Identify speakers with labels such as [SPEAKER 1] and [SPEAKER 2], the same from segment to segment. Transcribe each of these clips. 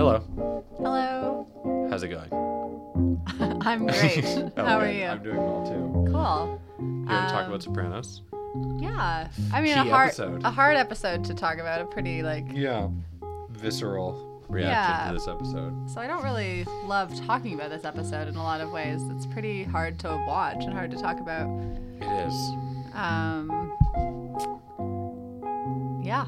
[SPEAKER 1] Hello.
[SPEAKER 2] Hello.
[SPEAKER 1] How's it going?
[SPEAKER 2] I'm great.
[SPEAKER 1] Oh,
[SPEAKER 2] How are you?
[SPEAKER 1] I'm doing well too.
[SPEAKER 2] Cool.
[SPEAKER 1] You want to talk
[SPEAKER 2] Um,
[SPEAKER 1] about Sopranos?
[SPEAKER 2] Yeah. I mean,
[SPEAKER 1] Key
[SPEAKER 2] a hard,
[SPEAKER 1] episode.
[SPEAKER 2] a hard episode to talk about. A pretty like.
[SPEAKER 1] Yeah. Visceral reaction
[SPEAKER 2] Yeah.
[SPEAKER 1] to this episode.
[SPEAKER 2] So I don't really love talking about this episode in a lot of ways. It's pretty hard to watch and hard to talk about.
[SPEAKER 1] It is.
[SPEAKER 2] Um. Yeah.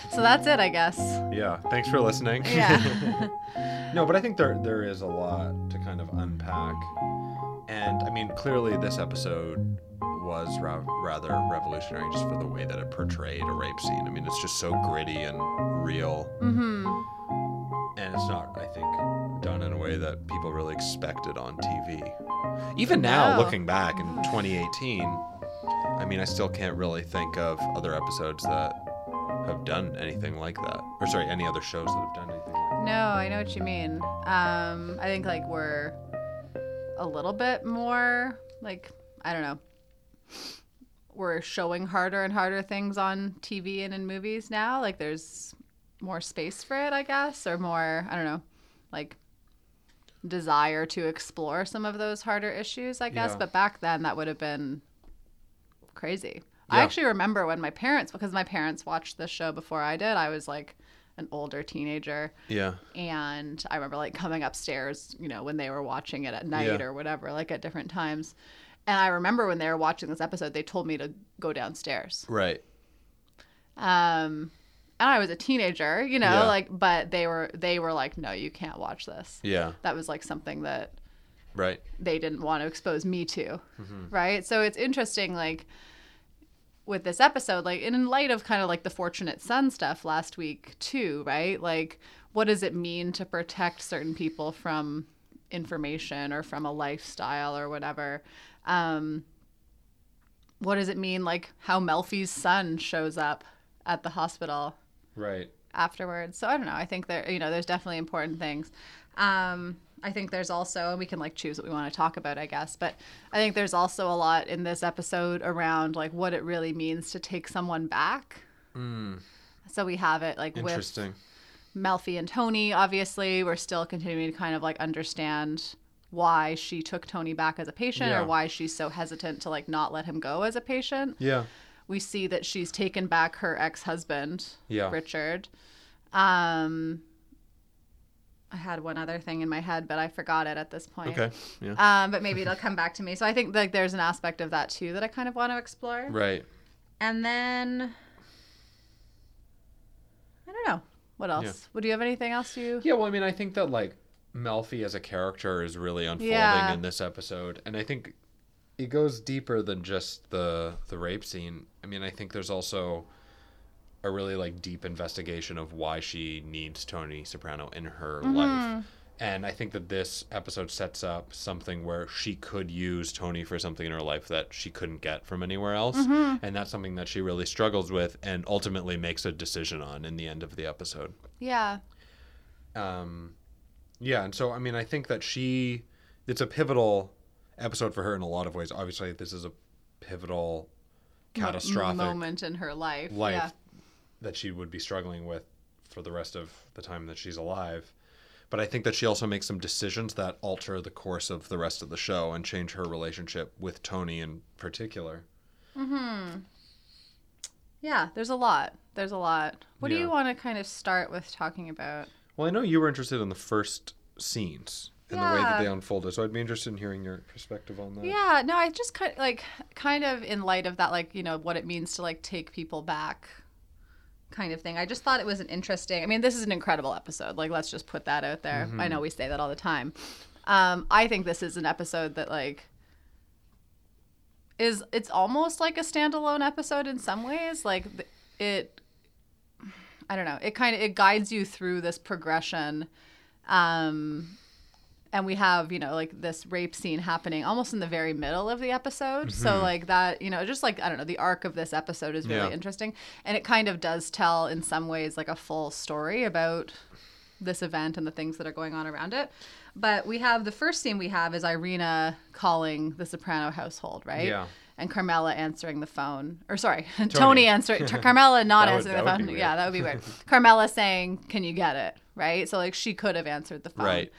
[SPEAKER 2] so that's it, I guess.
[SPEAKER 1] Yeah. Thanks for listening.
[SPEAKER 2] Yeah.
[SPEAKER 1] no, but I think there there is a lot to kind of unpack, and I mean clearly this episode was ra- rather revolutionary just for the way that it portrayed a rape scene. I mean it's just so gritty and real,
[SPEAKER 2] mm-hmm.
[SPEAKER 1] and it's not I think done in a way that people really expected on TV. Even now,
[SPEAKER 2] No.
[SPEAKER 1] looking back in 2018, I mean I still can't really think of other episodes that have done anything like that, or sorry, any other shows that have done anything like that.
[SPEAKER 2] No, I know what you mean. Um, I think like we're a little bit more like I don't know. We're showing harder and harder things on TV and in movies now. Like there's more space for it, I guess, or more I don't know, like desire to explore some of those harder issues, I guess.
[SPEAKER 1] Yeah.
[SPEAKER 2] But back then, that would have been crazy. I actually remember when my parents, because my parents watched this show before I did. I was like an older teenager
[SPEAKER 1] Yeah.
[SPEAKER 2] and I remember like coming upstairs, you know, when they were watching it at night
[SPEAKER 1] Yeah.
[SPEAKER 2] or whatever, like at different times. And I remember when they were watching this episode, they told me to go downstairs.
[SPEAKER 1] Right.
[SPEAKER 2] Um, and I was a teenager, you know,
[SPEAKER 1] Yeah.
[SPEAKER 2] like, but they were they were like, no, you can't watch this.
[SPEAKER 1] Yeah.
[SPEAKER 2] That was like something that
[SPEAKER 1] Right.
[SPEAKER 2] they didn't want to expose me to,
[SPEAKER 1] Mm-hmm.
[SPEAKER 2] right? So it's interesting, like with this episode, like in light of kind of like the fortunate son stuff last week too, right? Like, what does it mean to protect certain people from information or from a lifestyle or whatever? Um, what does it mean, like how Melfi's son shows up at the hospital?
[SPEAKER 1] Right.
[SPEAKER 2] afterwards. So I don't know. I think there, you know, there's definitely important things. Um, I think there's also, and we can like choose what we want to talk about, I guess, but I think there's also a lot in this episode around like what it really means to take someone back. So we have it like with
[SPEAKER 1] Interesting.
[SPEAKER 2] Melfi and Tony, obviously, we're still continuing to kind of like understand why she took Tony back as a patient
[SPEAKER 1] Yeah.
[SPEAKER 2] or why she's so hesitant to like not let him go as a patient
[SPEAKER 1] Yeah.
[SPEAKER 2] we see that she's taken back her ex-husband
[SPEAKER 1] Yeah.
[SPEAKER 2] richard um i had one other thing in my head but i forgot it at this point
[SPEAKER 1] Okay. Yeah.
[SPEAKER 2] um but maybe it'll come back to me so i think like there's an aspect of that too that i kind of want to explore
[SPEAKER 1] Right.
[SPEAKER 2] and then i don't know what else
[SPEAKER 1] Yeah.
[SPEAKER 2] would you have anything else you
[SPEAKER 1] Yeah. Well, I mean, I think that like Melfi as a character is really unfolding
[SPEAKER 2] Yeah.
[SPEAKER 1] in this episode, and I think it goes deeper than just the the rape scene. I mean, I think there's also a really like deep investigation of why she needs Tony Soprano in her
[SPEAKER 2] Mm-hmm.
[SPEAKER 1] life. And I think that this episode sets up something where she could use Tony for something in her life that she couldn't get from anywhere else.
[SPEAKER 2] Mm-hmm.
[SPEAKER 1] And that's something that she really struggles with and ultimately makes a decision on in the end of the episode.
[SPEAKER 2] yeah
[SPEAKER 1] Um, yeah, and so I mean, I think that she, it's a pivotal episode for her in a lot of ways. Obviously, this is a pivotal, catastrophic
[SPEAKER 2] moment in her life
[SPEAKER 1] life
[SPEAKER 2] yeah
[SPEAKER 1] that she would be struggling with for the rest of the time that she's alive. But I think that she also makes some decisions that alter the course of the rest of the show and change her relationship with Tony in particular. Hmm.
[SPEAKER 2] yeah there's a lot there's a lot what do you want to kind of start with talking about
[SPEAKER 1] Well, I know you were interested in the first scenes and the way that they unfolded, so I'd be interested in hearing your perspective on that.
[SPEAKER 2] Yeah, no, I just kind of, like kind of in light of that, like you know what it means to like take people back, kind of thing. I just thought it was an interesting. I mean, this is an incredible episode. Like, let's just put that out there. I know we say that all the time. Um, I think this is an episode that like is it's almost like a standalone episode in some ways. Like it, I don't know. It kind of it guides you through this progression. Um, and we have you know like this rape scene happening almost in the very middle of the episode so like that you know just like i don't know the arc of this episode is really
[SPEAKER 1] Yeah.
[SPEAKER 2] interesting and it kind of does tell in some ways like a full story about this event and the things that are going on around it but we have the first scene we have is irina calling the soprano household right
[SPEAKER 1] Yeah.
[SPEAKER 2] and Carmela answering the phone. Or sorry, Tony, answering Carmela not
[SPEAKER 1] would-
[SPEAKER 2] answering the phone. Yeah, that would be weird. Carmela saying, "Can you get it?" Right? So like she could have answered the phone.
[SPEAKER 1] Right.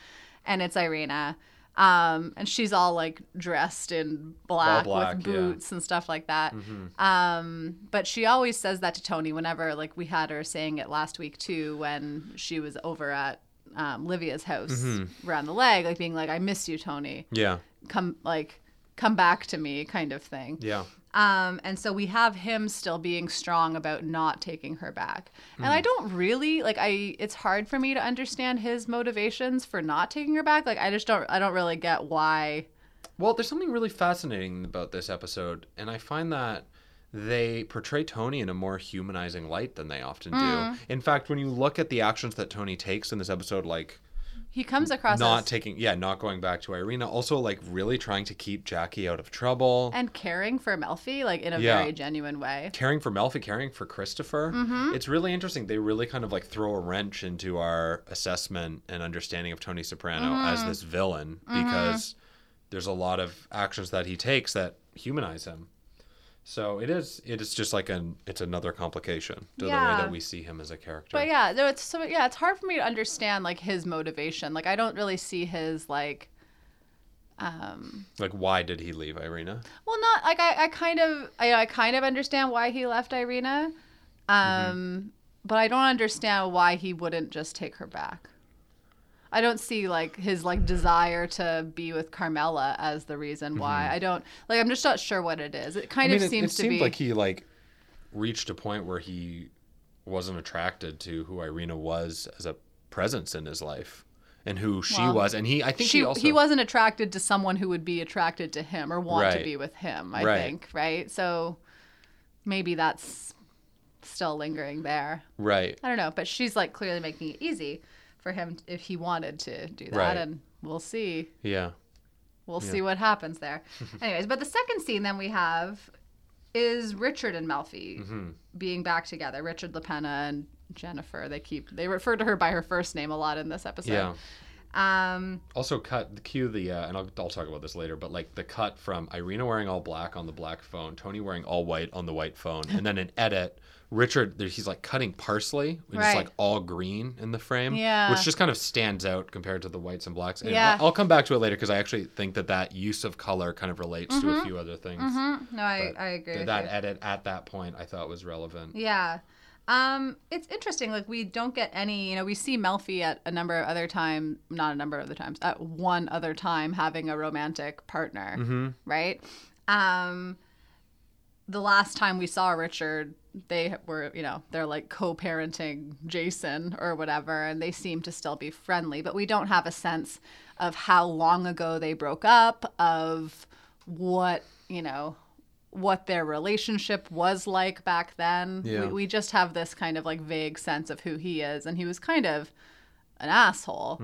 [SPEAKER 2] And it's Irina. Um, and she's all like dressed in black,
[SPEAKER 1] black,
[SPEAKER 2] with
[SPEAKER 1] yeah. Mm-hmm.
[SPEAKER 2] boots and stuff like that. Um, but she always says that to Tony whenever, like, we had her saying it last week too when she was over at um, Livia's house
[SPEAKER 1] Mm-hmm.
[SPEAKER 2] around the leg, like being like, "I miss you, Tony.
[SPEAKER 1] Yeah.
[SPEAKER 2] Come, like, come back to me," kind of thing.
[SPEAKER 1] Yeah.
[SPEAKER 2] Um, and so we have him still being strong about not taking her back. And
[SPEAKER 1] Hmm.
[SPEAKER 2] I don't really like I it's hard for me to understand his motivations for not taking her back. Like I just don't I don't really get why
[SPEAKER 1] Well, there's something really fascinating about this episode, and I find that they portray Tony in a more humanizing light than they often do.
[SPEAKER 2] Mm.
[SPEAKER 1] In fact, when you look at the actions that Tony takes in this episode, like
[SPEAKER 2] he comes across
[SPEAKER 1] not
[SPEAKER 2] as
[SPEAKER 1] taking, yeah, not going back to Irina, also like really trying to keep Jackie out of trouble,
[SPEAKER 2] and caring for Melfi like in a
[SPEAKER 1] Yeah.
[SPEAKER 2] very genuine way.
[SPEAKER 1] caring for Melfi, caring for Christopher.
[SPEAKER 2] Mm-hmm.
[SPEAKER 1] It's really interesting. They really kind of like throw a wrench into our assessment and understanding of Tony Soprano as
[SPEAKER 2] Mm-hmm.
[SPEAKER 1] this villain because there's a lot of actions that he takes that humanize him. So it is. It is just like an. It's another complication to the way that we see him as a character.
[SPEAKER 2] But yeah, no, it's so yeah, it's hard for me to understand like his motivation. Like I don't really see his like um
[SPEAKER 1] Like, why did he leave Irina?
[SPEAKER 2] Well, not like I, I kind of I, I kind of understand why he left Irina, um,
[SPEAKER 1] Mm-hmm.
[SPEAKER 2] but I don't understand why he wouldn't just take her back. I don't see like his like desire to be with Carmela as the reason why. I don't like. I'm just not sure what it is. It kind
[SPEAKER 1] Mm-hmm. I mean,
[SPEAKER 2] of
[SPEAKER 1] it,
[SPEAKER 2] seems
[SPEAKER 1] it
[SPEAKER 2] to
[SPEAKER 1] seemed
[SPEAKER 2] be
[SPEAKER 1] like he like reached a point where he wasn't attracted to who Irina was as a presence in his life and who she
[SPEAKER 2] Well,
[SPEAKER 1] was, and he. I think
[SPEAKER 2] she
[SPEAKER 1] he also
[SPEAKER 2] he wasn't attracted to someone who would be attracted to him or want to be with him. I
[SPEAKER 1] Right.
[SPEAKER 2] think right. So maybe that's still lingering there.
[SPEAKER 1] right.
[SPEAKER 2] I don't know, but she's like clearly making it easy for him if he wanted to do that,
[SPEAKER 1] Right.
[SPEAKER 2] and we'll see.
[SPEAKER 1] Yeah.
[SPEAKER 2] We'll see what happens there. Anyways, but the second scene then we have is Richard and Melfi
[SPEAKER 1] Mm-hmm.
[SPEAKER 2] being back together. Richard La Penna and Jennifer. They keep they refer to her by her first name a lot in this episode.
[SPEAKER 1] Yeah.
[SPEAKER 2] Um.
[SPEAKER 1] Also, cut the cue the uh, and I'll, I'll talk about this later, but like the cut from Irina wearing all black on the black phone, Tony wearing all white on the white phone, and then an edit. Richard, he's like cutting parsley, which
[SPEAKER 2] Right.
[SPEAKER 1] is like all green in the frame,
[SPEAKER 2] Yeah.
[SPEAKER 1] which just kind of stands out compared to the whites and blacks. And
[SPEAKER 2] Yeah.
[SPEAKER 1] I'll, I'll come back to it later because I actually think that that use of color kind of relates to a few other things.
[SPEAKER 2] mhm. No, I,
[SPEAKER 1] But
[SPEAKER 2] I agree.
[SPEAKER 1] that
[SPEAKER 2] you.
[SPEAKER 1] edit at that point I thought was relevant.
[SPEAKER 2] Yeah. Um, it's interesting. Like we don't get any, you know, we see Melfi at a number of other time, not a number of other times, at one other time having a romantic partner,
[SPEAKER 1] Mm-hmm.
[SPEAKER 2] right? Um, the last time we saw Richard, they were, you know, they're like co-parenting Jason or whatever, and they seem to still be friendly, but we don't have a sense of how long ago they broke up, of what, you know, what their relationship was like back then.
[SPEAKER 1] Yeah.
[SPEAKER 2] We, we just have this kind of like vague sense of who he is, and he was kind of an asshole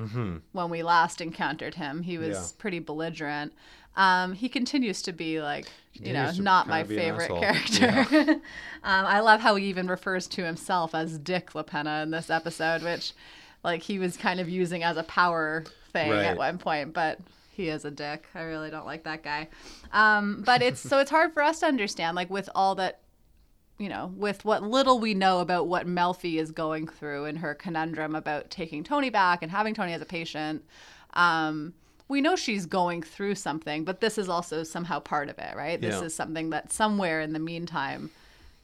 [SPEAKER 2] when we last encountered him. He was
[SPEAKER 1] Mm-hmm. Yeah.
[SPEAKER 2] pretty belligerent. Um, he continues to be like, you know, not my favorite character. um, I love how he even refers to himself as Dick La Penna in this episode, which, like, he was kind of using as a power thing
[SPEAKER 1] Right.
[SPEAKER 2] at one point, but he is a dick. I really don't like that guy. Um, but it's so it's hard for us to understand, like, with all that you know, with what little we know about what Melfi is going through in her conundrum about taking Tony back and having Tony as a patient, um, we know she's going through something, but this is also somehow part of it, right? This
[SPEAKER 1] Yeah.
[SPEAKER 2] is something that somewhere in the meantime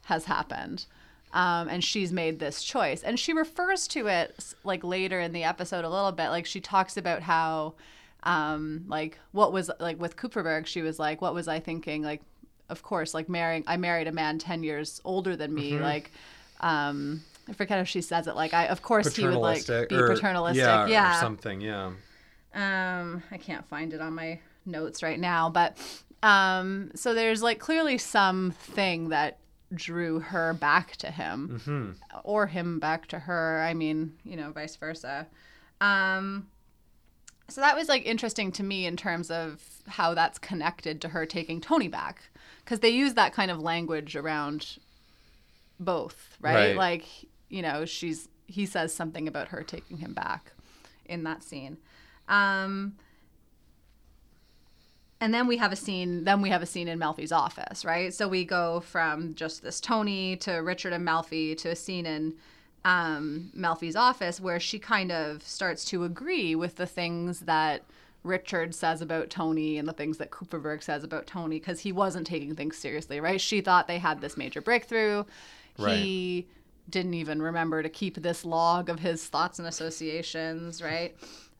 [SPEAKER 2] has happened. Um, and she's made this choice. And she refers to it like later in the episode a little bit. Like she talks about how, um, like, what was like with Kupferberg, she was like, what was I thinking? Like, of course, like marrying, I married a man 10 years older than me.
[SPEAKER 1] Mm-hmm.
[SPEAKER 2] Like, um, I forget if she says it. Like, I, of course, he would like
[SPEAKER 1] Paternalistic
[SPEAKER 2] be
[SPEAKER 1] or-
[SPEAKER 2] paternalistic.
[SPEAKER 1] Yeah,
[SPEAKER 2] Yeah.
[SPEAKER 1] or something. Yeah.
[SPEAKER 2] Um, I can't find it on my notes right now, but um, so there's like clearly some thing that drew her back to him,
[SPEAKER 1] Mm-hmm.
[SPEAKER 2] or him back to her. I mean, you know, vice versa. Um, so that was like interesting to me in terms of how that's connected to her taking Tony back, because they use that kind of language around both, right?
[SPEAKER 1] Right.
[SPEAKER 2] Like, you know, she's he says something about her taking him back in that scene. Um, and then we have a scene then we have a scene in Melfi's office, right? So we go from just this Tony to Richard and Melfi to a scene in um, Melfi's office where she kind of starts to agree with the things that Richard says about Tony and the things that Kupferberg says about Tony because he wasn't taking things seriously, right? She thought they had this major breakthrough. He didn't even remember to keep this log of his thoughts and associations, right?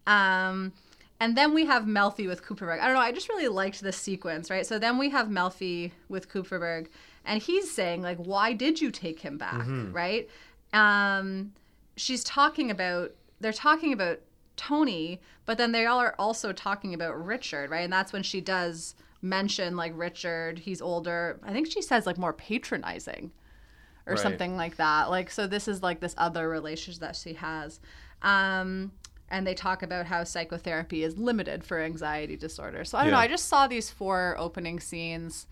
[SPEAKER 2] Um, and then we have Melfi with Kupferberg. I don't know. I just really liked this sequence, right? So then we have Melfi with Kupferberg, and he's saying like, "Why did you take him back?" Right? Um, she's talking about. They're talking about Tony, but then they all are also talking about Richard, right? And that's when she does mention like Richard. He's older. I think she says like more patronizing or
[SPEAKER 1] Right.
[SPEAKER 2] something like that. Like so this is like this other relationship that she has. Um and they talk about how psychotherapy is limited for anxiety disorder. So I don't know, I just saw these four opening scenes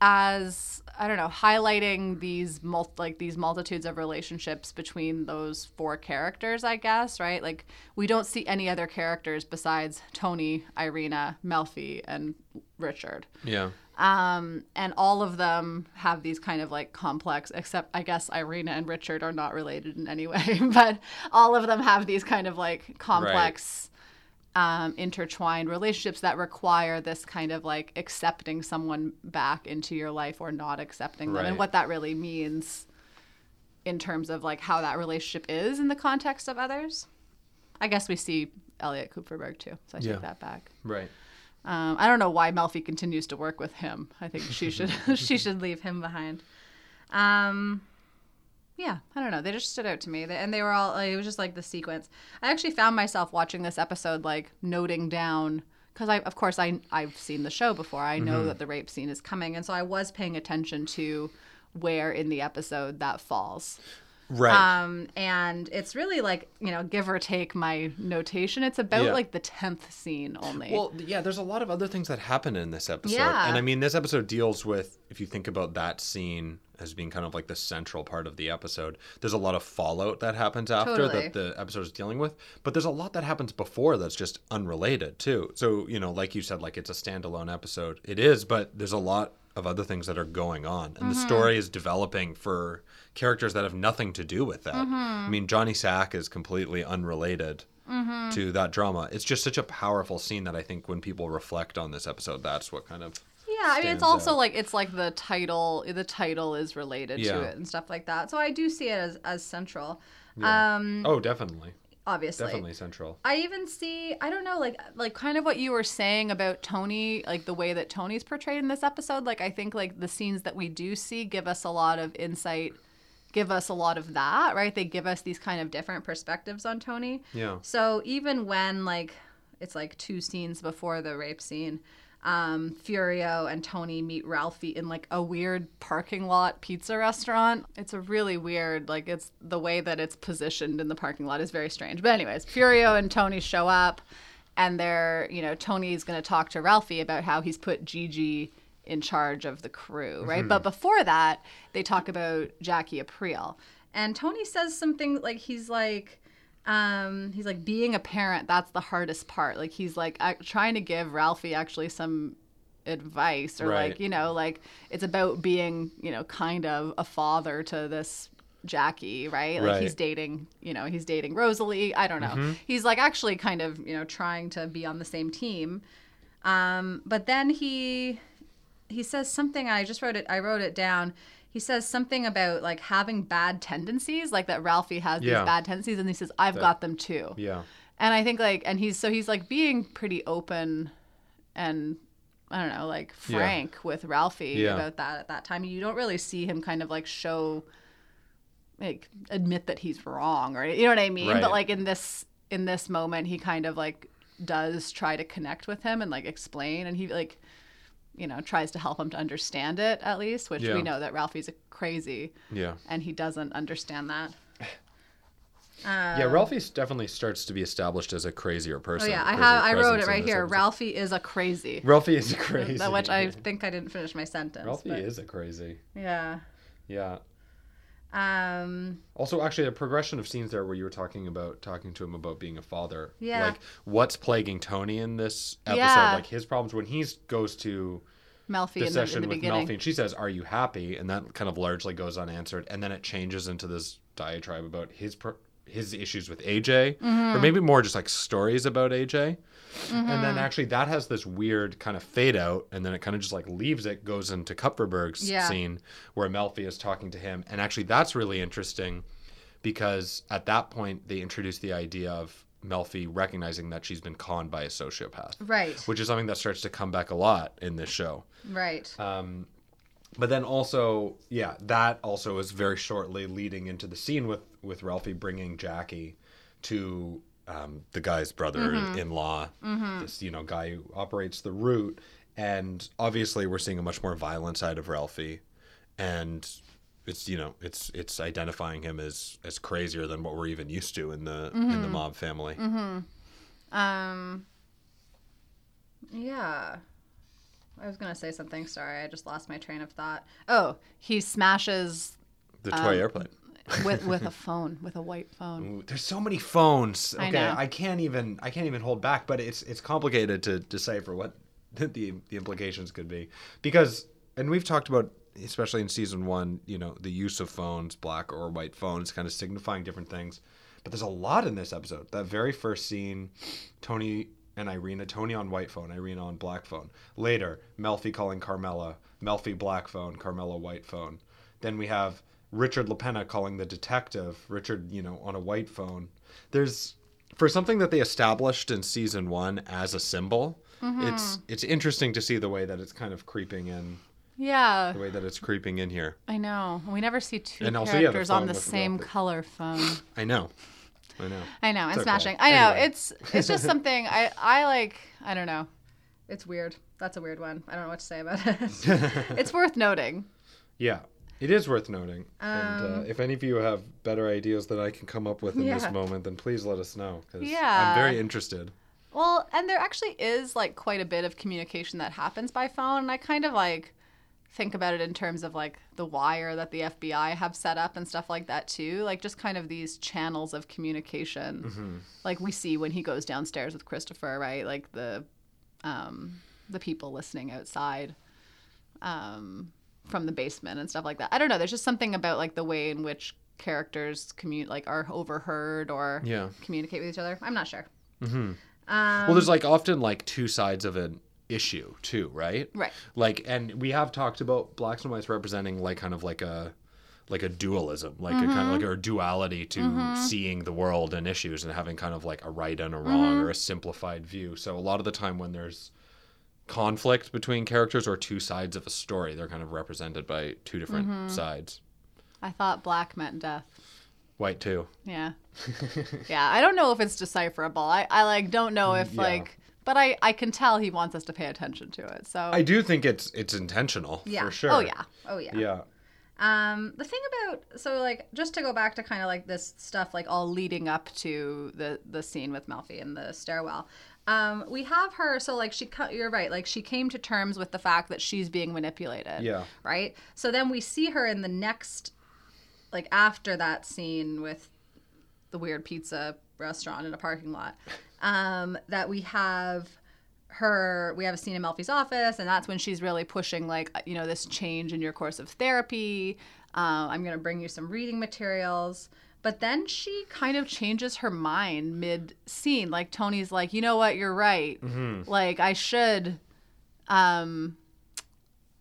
[SPEAKER 2] as I don't know, highlighting these mul- like these multitudes of relationships between those four characters, I guess, right? Like we don't see any other characters besides Tony, Irina, Melfi, and Richard
[SPEAKER 1] Yeah.
[SPEAKER 2] um, and all of them have these kind of like complex except i guess irina and richard are not related in any way but all of them have these kind of like complex um, intertwined relationships that require this kind of like accepting someone back into your life or not accepting them and what that really means in terms of like how that relationship is in the context of others i guess we see elliot kupferberg too so i
[SPEAKER 1] Yeah.
[SPEAKER 2] take that back
[SPEAKER 1] Right.
[SPEAKER 2] Um, I don't know why Melfi continues to work with him. I think she should she should leave him behind. Um, yeah, I don't know. They just stood out to me, They- and they were all. Like, it was just like the sequence. I actually found myself watching this episode, like noting down because I, of course, I I've seen the show before. I know that the rape scene is coming, and so I was paying attention to where in the episode that falls.
[SPEAKER 1] Right.
[SPEAKER 2] Um, and it's really like you know, give or take my notation. It's about
[SPEAKER 1] Yeah.
[SPEAKER 2] like the tenth scene only.
[SPEAKER 1] Well, yeah, there's a lot of other things that happen in this episode.
[SPEAKER 2] Yeah.
[SPEAKER 1] And I mean, this episode deals with, if you think about that scene as being kind of like the central part of the episode, there's a lot of fallout that happens after
[SPEAKER 2] Totally.
[SPEAKER 1] that the episode is dealing with. But there's a lot that happens before that's just unrelated, too. So, you know, like you said, like it's a standalone episode. It is, but there's a lot of other things that are going on. And the story is developing for characters that have nothing to do with that. I mean, Johnny Sack is completely unrelated to that drama. It's just such a powerful scene that I think when people reflect on this episode, that's what kind of
[SPEAKER 2] Yeah, I mean it's also
[SPEAKER 1] out.
[SPEAKER 2] like it's like the title the title is related
[SPEAKER 1] Yeah.
[SPEAKER 2] to it and stuff like that. So I do see it as as central.
[SPEAKER 1] Yeah.
[SPEAKER 2] Um
[SPEAKER 1] oh, definitely,
[SPEAKER 2] obviously.
[SPEAKER 1] definitely central.
[SPEAKER 2] I even see I don't know like like kind of what you were saying about Tony like the way that Tony's portrayed in this episode like I think like the scenes that we do see give us a lot of insight give us a lot of that, right? They give us these kind of different perspectives on Tony.
[SPEAKER 1] Yeah.
[SPEAKER 2] So even when like it's like two scenes before the rape scene, um, Furio and Tony meet Ralphie in like a weird parking lot pizza restaurant. It's a really weird, like it's the way that it's positioned in the parking lot is very strange. But anyways, Furio and Tony show up and they're, you know, Tony's gonna talk to Ralphie about how he's put Gigi in charge of the crew, right? But before that, they talk about Jackie Aprile. And Tony says something like he's like um he's like being a parent that's the hardest part. Like he's like ac- trying to give ralphie actually some advice or
[SPEAKER 1] Right.
[SPEAKER 2] like you know like it's about being you know kind of a father to this jackie right? Like he's dating you know he's dating rosalie. I don't know. He's like actually kind of you know trying to be on the same team. Um but then he he says something i just wrote it i wrote it down he says something about like having bad tendencies like that ralphie has
[SPEAKER 1] Yeah.
[SPEAKER 2] these bad tendencies and he says i've got them too
[SPEAKER 1] Yeah.
[SPEAKER 2] and i think like and he's so he's like being pretty open and i don't know like
[SPEAKER 1] Yeah.
[SPEAKER 2] frank with ralphie
[SPEAKER 1] Yeah.
[SPEAKER 2] about that at that time you don't really see him kind of like show like admit that he's wrong or you know what i mean
[SPEAKER 1] Right.
[SPEAKER 2] but like in this in this moment he kind of like does try to connect with him and like explain and he like you know tries to help him to understand it at least which
[SPEAKER 1] Yeah.
[SPEAKER 2] we know that ralphie's a crazy
[SPEAKER 1] Yeah.
[SPEAKER 2] and he doesn't understand that
[SPEAKER 1] yeah. Ralphie definitely starts to be established as a crazier person.
[SPEAKER 2] oh
[SPEAKER 1] person.
[SPEAKER 2] yeah i have i wrote it right here
[SPEAKER 1] episode.
[SPEAKER 2] ralphie is a crazy
[SPEAKER 1] Ralphie is a crazy.
[SPEAKER 2] Which I think I didn't finish my sentence.
[SPEAKER 1] Ralphie
[SPEAKER 2] but-
[SPEAKER 1] is a crazy.
[SPEAKER 2] Yeah.
[SPEAKER 1] Yeah.
[SPEAKER 2] Um,
[SPEAKER 1] Also, actually, a progression of scenes there where you were talking about talking to him about being a father.
[SPEAKER 2] Yeah.
[SPEAKER 1] Like, what's plaguing Tony in this episode?
[SPEAKER 2] Yeah.
[SPEAKER 1] Like his problems when he goes to
[SPEAKER 2] Melfi
[SPEAKER 1] the
[SPEAKER 2] in the, in
[SPEAKER 1] session
[SPEAKER 2] the
[SPEAKER 1] with
[SPEAKER 2] beginning.
[SPEAKER 1] Melfi, and she says, "Are you happy?" And that kind of largely goes unanswered, and then it changes into this diatribe about his per- his issues with AJ,
[SPEAKER 2] Mm-hmm.
[SPEAKER 1] or maybe more just like stories about AJ. And then actually that has this weird kind of fade out, and then it kind of just like leaves it, goes into Kupferberg's
[SPEAKER 2] Yeah.
[SPEAKER 1] scene where Melfi is talking to him, and actually that's really interesting because at that point they introduce the idea of Melfi recognizing that she's been conned by a sociopath,
[SPEAKER 2] Right.
[SPEAKER 1] which is something that starts to come back a lot in this show.
[SPEAKER 2] Right.
[SPEAKER 1] Um, but then also, yeah, that also is very shortly leading into the scene with with Ralphie bringing Jackie to um, the guy's brother-in-law, mm-hmm. mm-hmm. this you know guy who operates the route, and obviously we're seeing a much more violent side of Ralphie, and it's you know it's it's identifying him as as crazier than what we're even used to in the in the mm-hmm. mob family.
[SPEAKER 2] Um. Yeah. I was gonna say something. Sorry, I just lost my train of thought. Oh, he smashes
[SPEAKER 1] The toy um, airplane.
[SPEAKER 2] With with a phone, with a white phone.
[SPEAKER 1] Ooh, there's so many phones.
[SPEAKER 2] I
[SPEAKER 1] Okay,
[SPEAKER 2] know.
[SPEAKER 1] I, can't even I can't even hold back, but it's it's complicated to decipher what the the implications could be because and we've talked about especially in season 1, you know, the use of phones, black or white phones kind of signifying different things. But there's a lot in this episode. That very first scene, Tony and Irina, Tony on white phone, Irina on black phone. Later, Melfi calling Carmela, Melfi black phone, Carmela white phone. Then we have Richard La Penna calling the detective, Richard, you know, on a white phone. There's for something that they established in season 1 as a symbol, mm-hmm. it's it's interesting to see the way that it's kind of creeping in,
[SPEAKER 2] Yeah,
[SPEAKER 1] the way that it's creeping in here.
[SPEAKER 2] I know. We never see two
[SPEAKER 1] And also, yeah, the
[SPEAKER 2] characters on the same
[SPEAKER 1] Ralphie.
[SPEAKER 2] color phone.
[SPEAKER 1] I know. I know.
[SPEAKER 2] I know, and
[SPEAKER 1] okay.
[SPEAKER 2] smashing. I know.
[SPEAKER 1] Anyway.
[SPEAKER 2] It's it's just something I I like. I don't know. It's weird. That's a weird one. I don't know what to say about it. it's worth noting.
[SPEAKER 1] Yeah, it is worth noting. and uh, if any of you have better ideas that I can come up with in
[SPEAKER 2] Um, Yeah.
[SPEAKER 1] this moment, then please let us know because
[SPEAKER 2] Yeah.
[SPEAKER 1] I'm very interested.
[SPEAKER 2] Well, and there actually is like quite a bit of communication that happens by phone, and I kind of like think about it in terms of like the wire that the FBI have set up and stuff like that too. Like just kind of these channels of communication, like we see when he goes downstairs with Christopher, right? Like the um, the people listening outside um, from the basement and stuff like that. I don't know. There's just something about like the way in which characters commu- like are overheard or
[SPEAKER 1] Yeah.
[SPEAKER 2] communicate with each other. I'm not sure.
[SPEAKER 1] hmm
[SPEAKER 2] Um,
[SPEAKER 1] well, there's like often like two sides of an issue too, right?
[SPEAKER 2] Right.
[SPEAKER 1] Like, and we have talked about blacks and whites representing like kind of like a like a dualism, like a kind
[SPEAKER 2] Mm-hmm.
[SPEAKER 1] of like a duality to seeing the world and issues and having kind of like a right and a wrong
[SPEAKER 2] Mm-hmm.
[SPEAKER 1] or a simplified view. So a lot of the time when there's conflict between characters or two sides of a story, they're kind of represented by two different
[SPEAKER 2] Mm-hmm.
[SPEAKER 1] sides.
[SPEAKER 2] I thought black meant death.
[SPEAKER 1] White too.
[SPEAKER 2] Yeah. yeah. I don't know if it's decipherable. I, I like don't know if
[SPEAKER 1] Yeah.
[SPEAKER 2] like but I, I can tell he wants us to pay attention to it. So
[SPEAKER 1] I do think it's it's intentional
[SPEAKER 2] yeah.
[SPEAKER 1] for sure.
[SPEAKER 2] Oh yeah. Oh yeah.
[SPEAKER 1] Yeah.
[SPEAKER 2] Um the thing about so like just to go back to kind of like this stuff like all leading up to the the scene with Melfi in the stairwell. Um we have her so like she you're right like she came to terms with the fact that she's being manipulated.
[SPEAKER 1] Yeah.
[SPEAKER 2] Right? So then we see her in the next like after that scene with the weird pizza restaurant in a parking lot um, that we have her we have a scene in Melfi's office and that's when she's really pushing like you know this change in your course of therapy uh, i'm going to bring you some reading materials but then she kind of changes her mind mid scene like tony's like you know what? You're right. Like i should um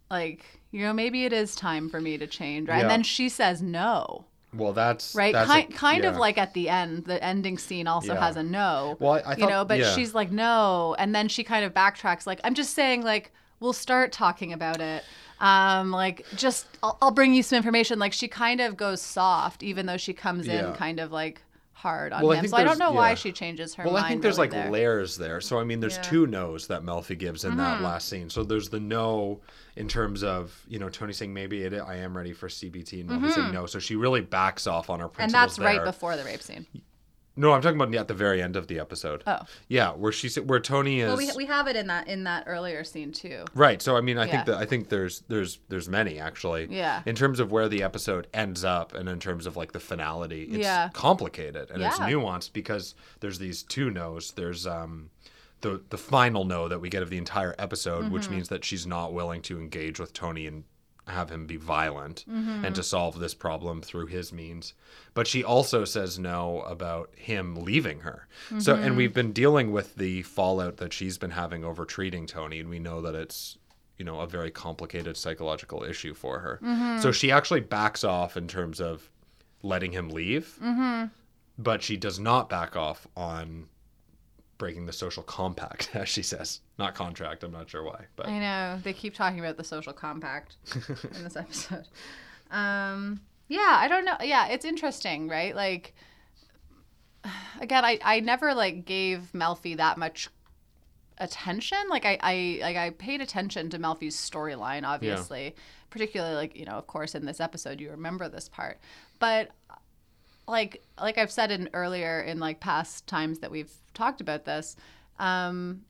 [SPEAKER 2] like you know maybe it is time for me to change. Right
[SPEAKER 1] Yeah.
[SPEAKER 2] and then she says no.
[SPEAKER 1] Well, that's
[SPEAKER 2] right?
[SPEAKER 1] That's
[SPEAKER 2] kind,
[SPEAKER 1] a-
[SPEAKER 2] kind of like at the end the ending scene also
[SPEAKER 1] Yeah.
[SPEAKER 2] has a no.
[SPEAKER 1] Well, I- I
[SPEAKER 2] you know but
[SPEAKER 1] yeah.
[SPEAKER 2] she's like no. And then she kind of backtracks like i'm just saying like we'll start talking about it um like just i'll, I'll bring you some information like she kind of goes soft even though she comes
[SPEAKER 1] Yeah.
[SPEAKER 2] in kind of like hard on
[SPEAKER 1] Well,
[SPEAKER 2] him
[SPEAKER 1] think
[SPEAKER 2] so i don't know why she changes her
[SPEAKER 1] Well,
[SPEAKER 2] mind
[SPEAKER 1] I think there's
[SPEAKER 2] really
[SPEAKER 1] like
[SPEAKER 2] there.
[SPEAKER 1] layers there. So I mean, there's
[SPEAKER 2] Yeah. Mm-hmm.
[SPEAKER 1] two no's that Melfi gives in that last scene. So there's the no in terms of you know Tony saying maybe it, I am ready for CBT, and Melfi saying no. So she really backs off on her
[SPEAKER 2] Mm-hmm. and
[SPEAKER 1] principles
[SPEAKER 2] that's right before the rape scene
[SPEAKER 1] No, I'm talking about at the very end of the episode.
[SPEAKER 2] Oh.
[SPEAKER 1] Yeah, where she's where Tony is.
[SPEAKER 2] Well, we, we have it in that in that earlier scene too.
[SPEAKER 1] Right. So I mean, I
[SPEAKER 2] Yeah.
[SPEAKER 1] think that I think there's there's there's many actually.
[SPEAKER 2] Yeah.
[SPEAKER 1] In terms of where the episode ends up, and in terms of like the finality, it's
[SPEAKER 2] Yeah.
[SPEAKER 1] complicated and it's nuanced because there's these two no's. There's um, the the final no that we get of the entire episode,
[SPEAKER 2] Mm-hmm.
[SPEAKER 1] which means that she's not willing to engage with Tony and have him be violent
[SPEAKER 2] Mm-hmm.
[SPEAKER 1] and to solve this problem through his means. But she also says no about him leaving her. So,
[SPEAKER 2] Mm-hmm.
[SPEAKER 1] and we've been dealing with the fallout that she's been having over treating Tony, and we know that it's you know a very complicated psychological issue for her.
[SPEAKER 2] Mm-hmm.
[SPEAKER 1] So she actually backs off in terms of letting him leave,
[SPEAKER 2] Mm-hmm.
[SPEAKER 1] but she does not back off on breaking the social compact, as she says, not contract. I'm not sure why, but
[SPEAKER 2] I know they keep talking about the social compact in this episode. Um, yeah, I don't know. Yeah, it's interesting, right? Like, again, I I never like gave Melfi that much attention. Like I I like I paid attention to Melfi's storyline, obviously, particularly like you know, of course, in this episode, you remember this part, but like like I've said in earlier in like past times that we've talked about this, um,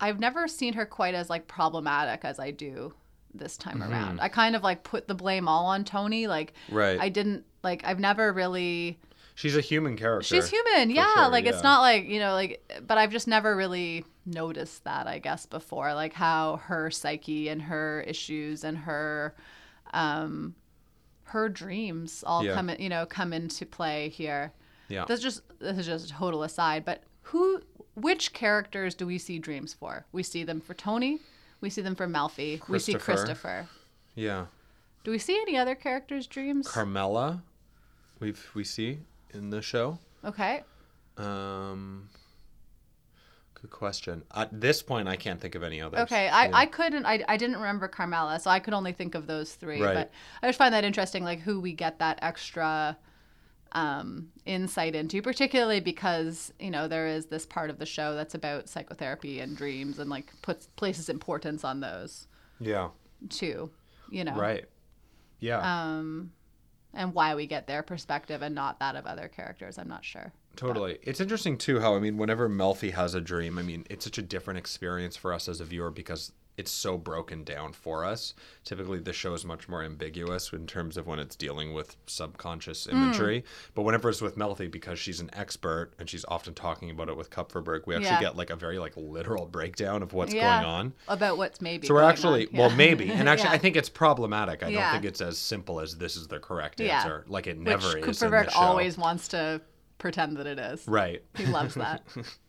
[SPEAKER 2] I've never seen her quite as like problematic as I do this time around. I kind of like put the blame all on Tony. Like
[SPEAKER 1] Right.
[SPEAKER 2] I didn't like I've never really
[SPEAKER 1] she's a human character.
[SPEAKER 2] She's human, yeah.
[SPEAKER 1] sure,
[SPEAKER 2] like it's not like you know, like. But I've just never really noticed that, I guess, before, like how her psyche and her issues and her, um, her dreams all
[SPEAKER 1] Yeah.
[SPEAKER 2] come, in, you know, come into play here.
[SPEAKER 1] Yeah.
[SPEAKER 2] That's just this is just a total aside, but who, which characters do we see dreams for? We see them for Tony. We see them for Melfi. We see
[SPEAKER 1] Christopher.
[SPEAKER 2] Christopher.
[SPEAKER 1] yeah.
[SPEAKER 2] Do we see any other characters' dreams?
[SPEAKER 1] Carmela, we've we see in the show.
[SPEAKER 2] okay.
[SPEAKER 1] Um, good question. At this point, I can't think of any others.
[SPEAKER 2] Okay, I,
[SPEAKER 1] Yeah.
[SPEAKER 2] I couldn't I, I didn't remember Carmela, so I could only think of those three.
[SPEAKER 1] Right.
[SPEAKER 2] But I just find that interesting, like who we get that extra um, insight into, particularly because you know there is this part of the show that's about psychotherapy and dreams, and like puts places importance on those
[SPEAKER 1] yeah.
[SPEAKER 2] too. You know,
[SPEAKER 1] Right. Yeah.
[SPEAKER 2] Um, and why we get their perspective and not that of other characters, I'm not sure.
[SPEAKER 1] Totally. It's interesting too how I mean whenever Melfi has a dream, I mean it's such a different experience for us as a viewer because it's so broken down for us. Typically the show is much more ambiguous in terms of when it's dealing with subconscious
[SPEAKER 2] Mm.
[SPEAKER 1] imagery. But whenever it's with Melfi because she's an expert and she's often talking about it with Kupferberg, we actually
[SPEAKER 2] Yeah.
[SPEAKER 1] get like a very like literal breakdown of what's
[SPEAKER 2] Yeah.
[SPEAKER 1] going on.
[SPEAKER 2] About what's maybe.
[SPEAKER 1] So we're actually
[SPEAKER 2] on.
[SPEAKER 1] well maybe. And actually
[SPEAKER 2] Yeah.
[SPEAKER 1] I think it's problematic. I
[SPEAKER 2] Yeah.
[SPEAKER 1] don't think it's as simple as this is the correct
[SPEAKER 2] Yeah.
[SPEAKER 1] answer. Like it
[SPEAKER 2] Which
[SPEAKER 1] never is in
[SPEAKER 2] Kupferberg
[SPEAKER 1] the show.
[SPEAKER 2] always wants to pretend that it is.
[SPEAKER 1] Right.
[SPEAKER 2] He loves that.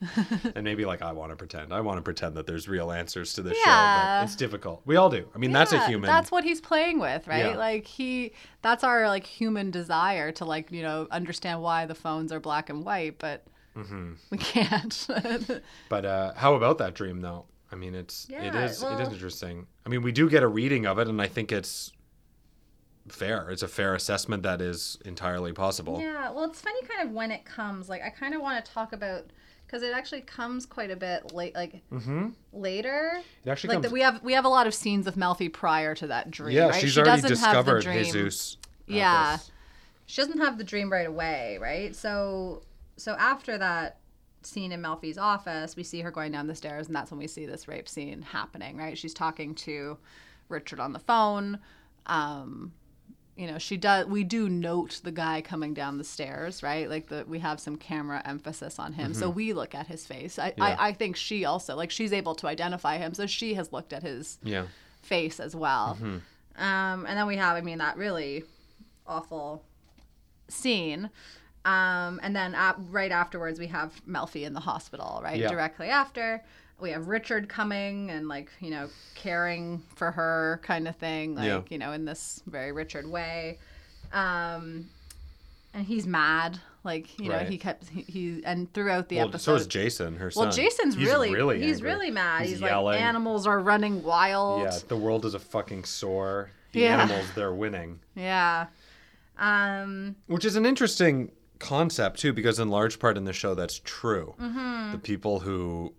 [SPEAKER 1] and maybe like I want to pretend. I want to pretend that there's real answers to this show,
[SPEAKER 2] Yeah.
[SPEAKER 1] but it's difficult. We all do. I mean, that's a human.
[SPEAKER 2] That's what he's playing with, right?
[SPEAKER 1] Yeah.
[SPEAKER 2] Like he that's our like human desire to like, you know, understand why the phones are black and white, but
[SPEAKER 1] Mm-hmm.
[SPEAKER 2] we can't.
[SPEAKER 1] But uh, how about that dream though? I mean, it's it
[SPEAKER 2] Yeah,
[SPEAKER 1] is it is
[SPEAKER 2] well-
[SPEAKER 1] interesting. I mean, we do get a reading of it, and I think it's fair. It's a fair assessment that is entirely possible.
[SPEAKER 2] yeah, well, it's funny kind of when it comes. Like I kind of want to talk about because it actually comes quite a bit late, like
[SPEAKER 1] Mm-hmm.
[SPEAKER 2] later.
[SPEAKER 1] It actually
[SPEAKER 2] Like
[SPEAKER 1] comes.
[SPEAKER 2] that we have we have a lot of scenes of Melfi prior to that dream.
[SPEAKER 1] yeah,
[SPEAKER 2] right?
[SPEAKER 1] she's
[SPEAKER 2] she
[SPEAKER 1] already
[SPEAKER 2] doesn't have the
[SPEAKER 1] discovered
[SPEAKER 2] dream.
[SPEAKER 1] Jesus.
[SPEAKER 2] Yeah.
[SPEAKER 1] this.
[SPEAKER 2] she doesn't have the dream right away, right? So so after that scene in Melfi's office, we see her going down the stairs and that's when we see this rape scene happening, right? She's talking to Richard on the phone. Um you know, she does we do note the guy coming down the stairs, right? Like the we have some camera emphasis on him. So we look at his face. I,
[SPEAKER 1] Mm-hmm. Yeah.
[SPEAKER 2] I I think she also like she's able to identify him, so she has looked at his
[SPEAKER 1] Yeah.
[SPEAKER 2] face as well.
[SPEAKER 1] Mm-hmm.
[SPEAKER 2] Um, and then we have, I mean, that really awful scene. Um, and then at, right afterwards, we have Melfi in the hospital, right?
[SPEAKER 1] Yeah.
[SPEAKER 2] Directly after. We have Richard coming and, like, you know, caring for her kind of thing, like,
[SPEAKER 1] Yeah.
[SPEAKER 2] you know, in this very Richard way. Um, and he's mad. Like, you know, he kept, he, he and throughout the
[SPEAKER 1] Well,
[SPEAKER 2] episode.
[SPEAKER 1] so is Jason, her son.
[SPEAKER 2] well, Jason's
[SPEAKER 1] He's
[SPEAKER 2] really,
[SPEAKER 1] really
[SPEAKER 2] he's
[SPEAKER 1] angry.
[SPEAKER 2] really mad. He's, like,
[SPEAKER 1] yelling.
[SPEAKER 2] animals are running wild.
[SPEAKER 1] Yeah, the world is a fucking sore. The
[SPEAKER 2] Yeah.
[SPEAKER 1] animals, they're winning.
[SPEAKER 2] Yeah. Um,
[SPEAKER 1] Which is an interesting concept too, because in large part in the show that's true.
[SPEAKER 2] Mm-hmm.
[SPEAKER 1] The people who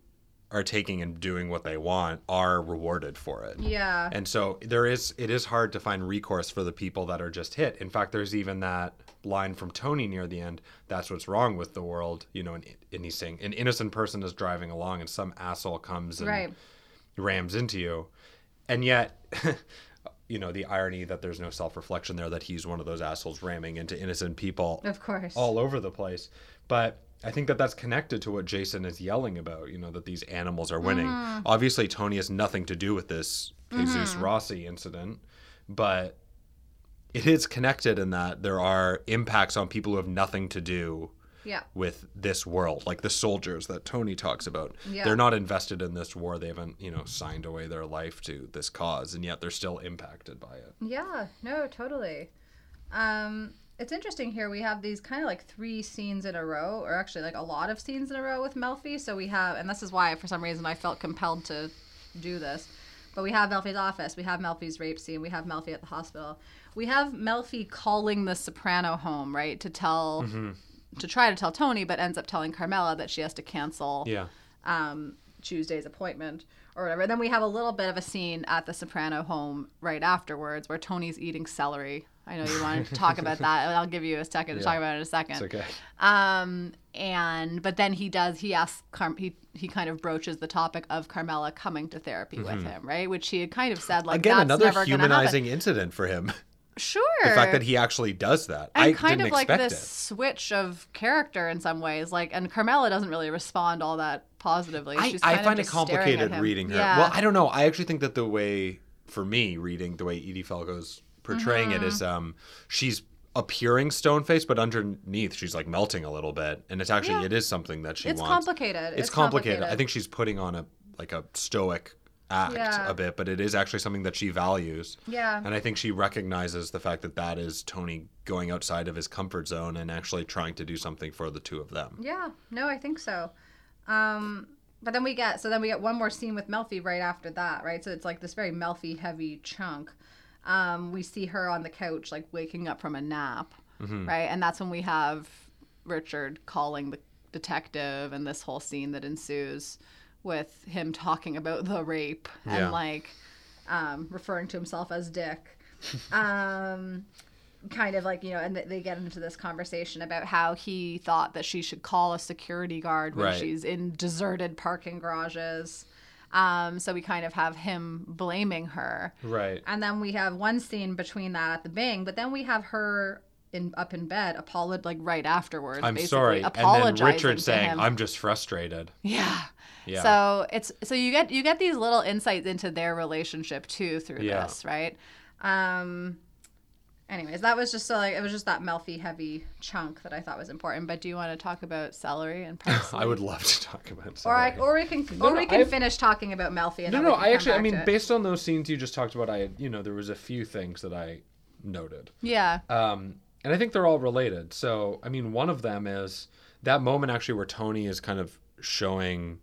[SPEAKER 1] are taking and doing what they want are rewarded for it.
[SPEAKER 2] yeah.
[SPEAKER 1] And so there is it is hard to find recourse for the people that are just hit. In fact, there's even that line from Tony near the end, that's what's wrong with the world, you know, and, and he's saying an innocent person is driving along and some asshole comes and
[SPEAKER 2] Right.
[SPEAKER 1] rams into you. And yet, you know, the irony that there's no self reflection there that he's one of those assholes ramming into innocent people
[SPEAKER 2] Of course.
[SPEAKER 1] all over the place. But I think that that's connected to what Jason is yelling about, you know, that these animals are winning.
[SPEAKER 2] Mm-hmm.
[SPEAKER 1] Obviously, Tony has nothing to do with this Jesus Rossi incident, but it is connected in that there are impacts on people who have nothing to do
[SPEAKER 2] yeah.
[SPEAKER 1] with this world, like the soldiers that Tony talks about.
[SPEAKER 2] Yeah.
[SPEAKER 1] They're not invested in this war. They haven't, you know, signed away their life to this cause, and yet they're still impacted by it.
[SPEAKER 2] Yeah, no, totally. Um, it's interesting here. We have these kind of like three scenes in a row, or actually like a lot of scenes in a row with Melfi. So we have, and this is why for some reason I felt compelled to do this. But we have Melfi's office, we have Melfi's rape scene, we have Melfi at the hospital. We have Melfi calling the Soprano home, right, to tell, to try to tell Tony, but ends up telling Carmela that she has to cancel
[SPEAKER 1] Yeah.
[SPEAKER 2] um, Tuesday's appointment or whatever. Then we have a little bit of a scene at the Soprano home right afterwards where Tony's eating celery. I know you wanted to talk about that. I'll give you a second to
[SPEAKER 1] Yeah.
[SPEAKER 2] talk about it in a second.
[SPEAKER 1] It's okay.
[SPEAKER 2] Um, and but then he does. He asks. Car- he he kind of broaches the topic of Carmela coming to therapy with him, right? Which he had kind of said like
[SPEAKER 1] Mm-hmm. Again, another humanizing incident for him.
[SPEAKER 2] Sure.
[SPEAKER 1] The fact that he actually does that.
[SPEAKER 2] and
[SPEAKER 1] I
[SPEAKER 2] kind of like this
[SPEAKER 1] it.
[SPEAKER 2] switch of character in some ways. Like, and Carmela doesn't really respond all that positively.
[SPEAKER 1] I,
[SPEAKER 2] She's
[SPEAKER 1] I find it
[SPEAKER 2] just staring at
[SPEAKER 1] complicated reading her.
[SPEAKER 2] Yeah.
[SPEAKER 1] Well, I don't know. I actually think that the way, for me, reading the way Edie Falco's portraying it is,
[SPEAKER 2] Mm-hmm.
[SPEAKER 1] um, she's appearing stone faced, but underneath she's like melting a little bit, and it's actually
[SPEAKER 2] Yeah.
[SPEAKER 1] it is something that she wants
[SPEAKER 2] it's
[SPEAKER 1] wants.
[SPEAKER 2] complicated.
[SPEAKER 1] It's, complicated. I think she's putting on a like a stoic act
[SPEAKER 2] Yeah.
[SPEAKER 1] a bit, but it is actually something that she values.
[SPEAKER 2] Yeah.
[SPEAKER 1] And I think she recognizes the fact that that is Tony going outside of his comfort zone and actually trying to do something for the two of them.
[SPEAKER 2] Yeah, no, I think so. Um, but then we get so then we get one more scene with Melfi right after that, right? So it's like this very Melfi heavy chunk. Um, we see her on the couch like waking up from a nap,
[SPEAKER 1] Mm-hmm.
[SPEAKER 2] right? And that's when we have Richard calling the detective and this whole scene that ensues with him talking about the rape
[SPEAKER 1] Yeah.
[SPEAKER 2] and like um, referring to himself as Dick. um, kind of like you know and they get into this conversation about how he thought that she should call a security guard when
[SPEAKER 1] Right.
[SPEAKER 2] she's in deserted parking garages um, so we kind of have him blaming her
[SPEAKER 1] Right.
[SPEAKER 2] and then we have one scene between that at the bing but then we have her in up in bed apolog like right afterwards
[SPEAKER 1] I'm
[SPEAKER 2] basically
[SPEAKER 1] sorry. and then Richard saying,
[SPEAKER 2] him.
[SPEAKER 1] "I'm just frustrated."
[SPEAKER 2] Yeah.
[SPEAKER 1] Yeah.
[SPEAKER 2] So it's so you get you get these little insights into their relationship too through
[SPEAKER 1] Yeah.
[SPEAKER 2] this, right? Um anyways, that was just so like it was just that Melfi heavy chunk that I thought was important. But do you want to talk about celery and parsley?
[SPEAKER 1] I would love to talk about.
[SPEAKER 2] or I,
[SPEAKER 1] celery.
[SPEAKER 2] or we can
[SPEAKER 1] No,
[SPEAKER 2] or
[SPEAKER 1] no,
[SPEAKER 2] we can
[SPEAKER 1] I've-
[SPEAKER 2] finish talking about Melfi and
[SPEAKER 1] no, no. I actually, I mean, based on those scenes you just talked about, I, you know, there was a few things that I noted.
[SPEAKER 2] Yeah.
[SPEAKER 1] Um, and I think they're all related. So, I mean, one of them is that moment actually where Tony is kind of showing,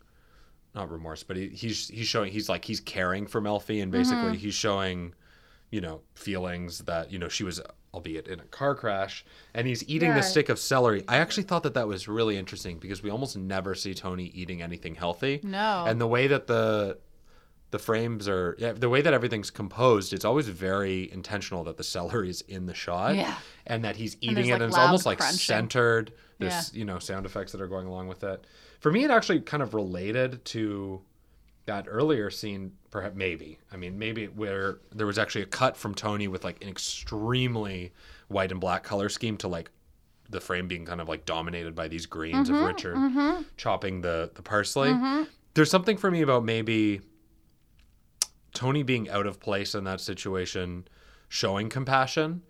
[SPEAKER 1] not remorse, but he, he's he's showing he's like he's caring for Melfi, and basically
[SPEAKER 2] Mm-hmm.
[SPEAKER 1] he's showing, you know, feelings that you know she was, albeit in a car crash, and he's eating
[SPEAKER 2] Yeah.
[SPEAKER 1] the stick of celery. I actually thought that that was really interesting because we almost never see Tony eating anything healthy.
[SPEAKER 2] No.
[SPEAKER 1] And the way that the the frames are yeah, the way that everything's composed it's always very intentional that the celery is in the shot
[SPEAKER 2] Yeah.
[SPEAKER 1] and that he's eating
[SPEAKER 2] there's,
[SPEAKER 1] it
[SPEAKER 2] like,
[SPEAKER 1] and it's almost like centered there's you know sound effects that are going along with it for me it actually kind of related to that earlier scene perhaps maybe. I mean maybe where there was actually a cut from tony with like an extremely white and black color scheme to like the frame being kind of like dominated by these greens
[SPEAKER 2] Mm-hmm,
[SPEAKER 1] of richard chopping the the parsley. There's something for me about maybe Tony being out of place in that situation, showing compassion,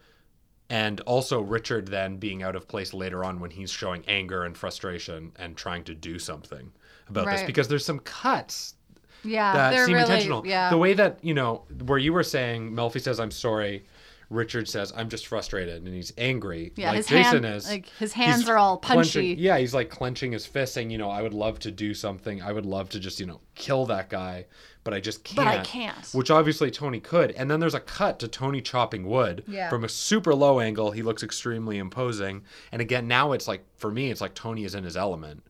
[SPEAKER 1] and also Richard then being out of place later on when he's showing anger and frustration and trying to do something about this. Because there's some cuts
[SPEAKER 2] yeah.
[SPEAKER 1] that
[SPEAKER 2] they're
[SPEAKER 1] seem
[SPEAKER 2] really
[SPEAKER 1] intentional.
[SPEAKER 2] yeah.
[SPEAKER 1] The way that, you know, where you were saying Melfi says I'm sorry, Richard says I'm just frustrated and he's angry.
[SPEAKER 2] Yeah,
[SPEAKER 1] like
[SPEAKER 2] his
[SPEAKER 1] Jason
[SPEAKER 2] hand-
[SPEAKER 1] is.
[SPEAKER 2] like, his hands are all
[SPEAKER 1] clenching-
[SPEAKER 2] punchy.
[SPEAKER 1] yeah, he's like clenching his fist saying, you know, I would love to do something. I would love to just, you know, kill that guy, but I just can't.
[SPEAKER 2] But I can't.
[SPEAKER 1] Which obviously Tony could. And then there's a cut to Tony chopping wood
[SPEAKER 2] Yeah.
[SPEAKER 1] from a super low angle. He looks extremely imposing. And again, now it's like for me, it's like Tony is in his element.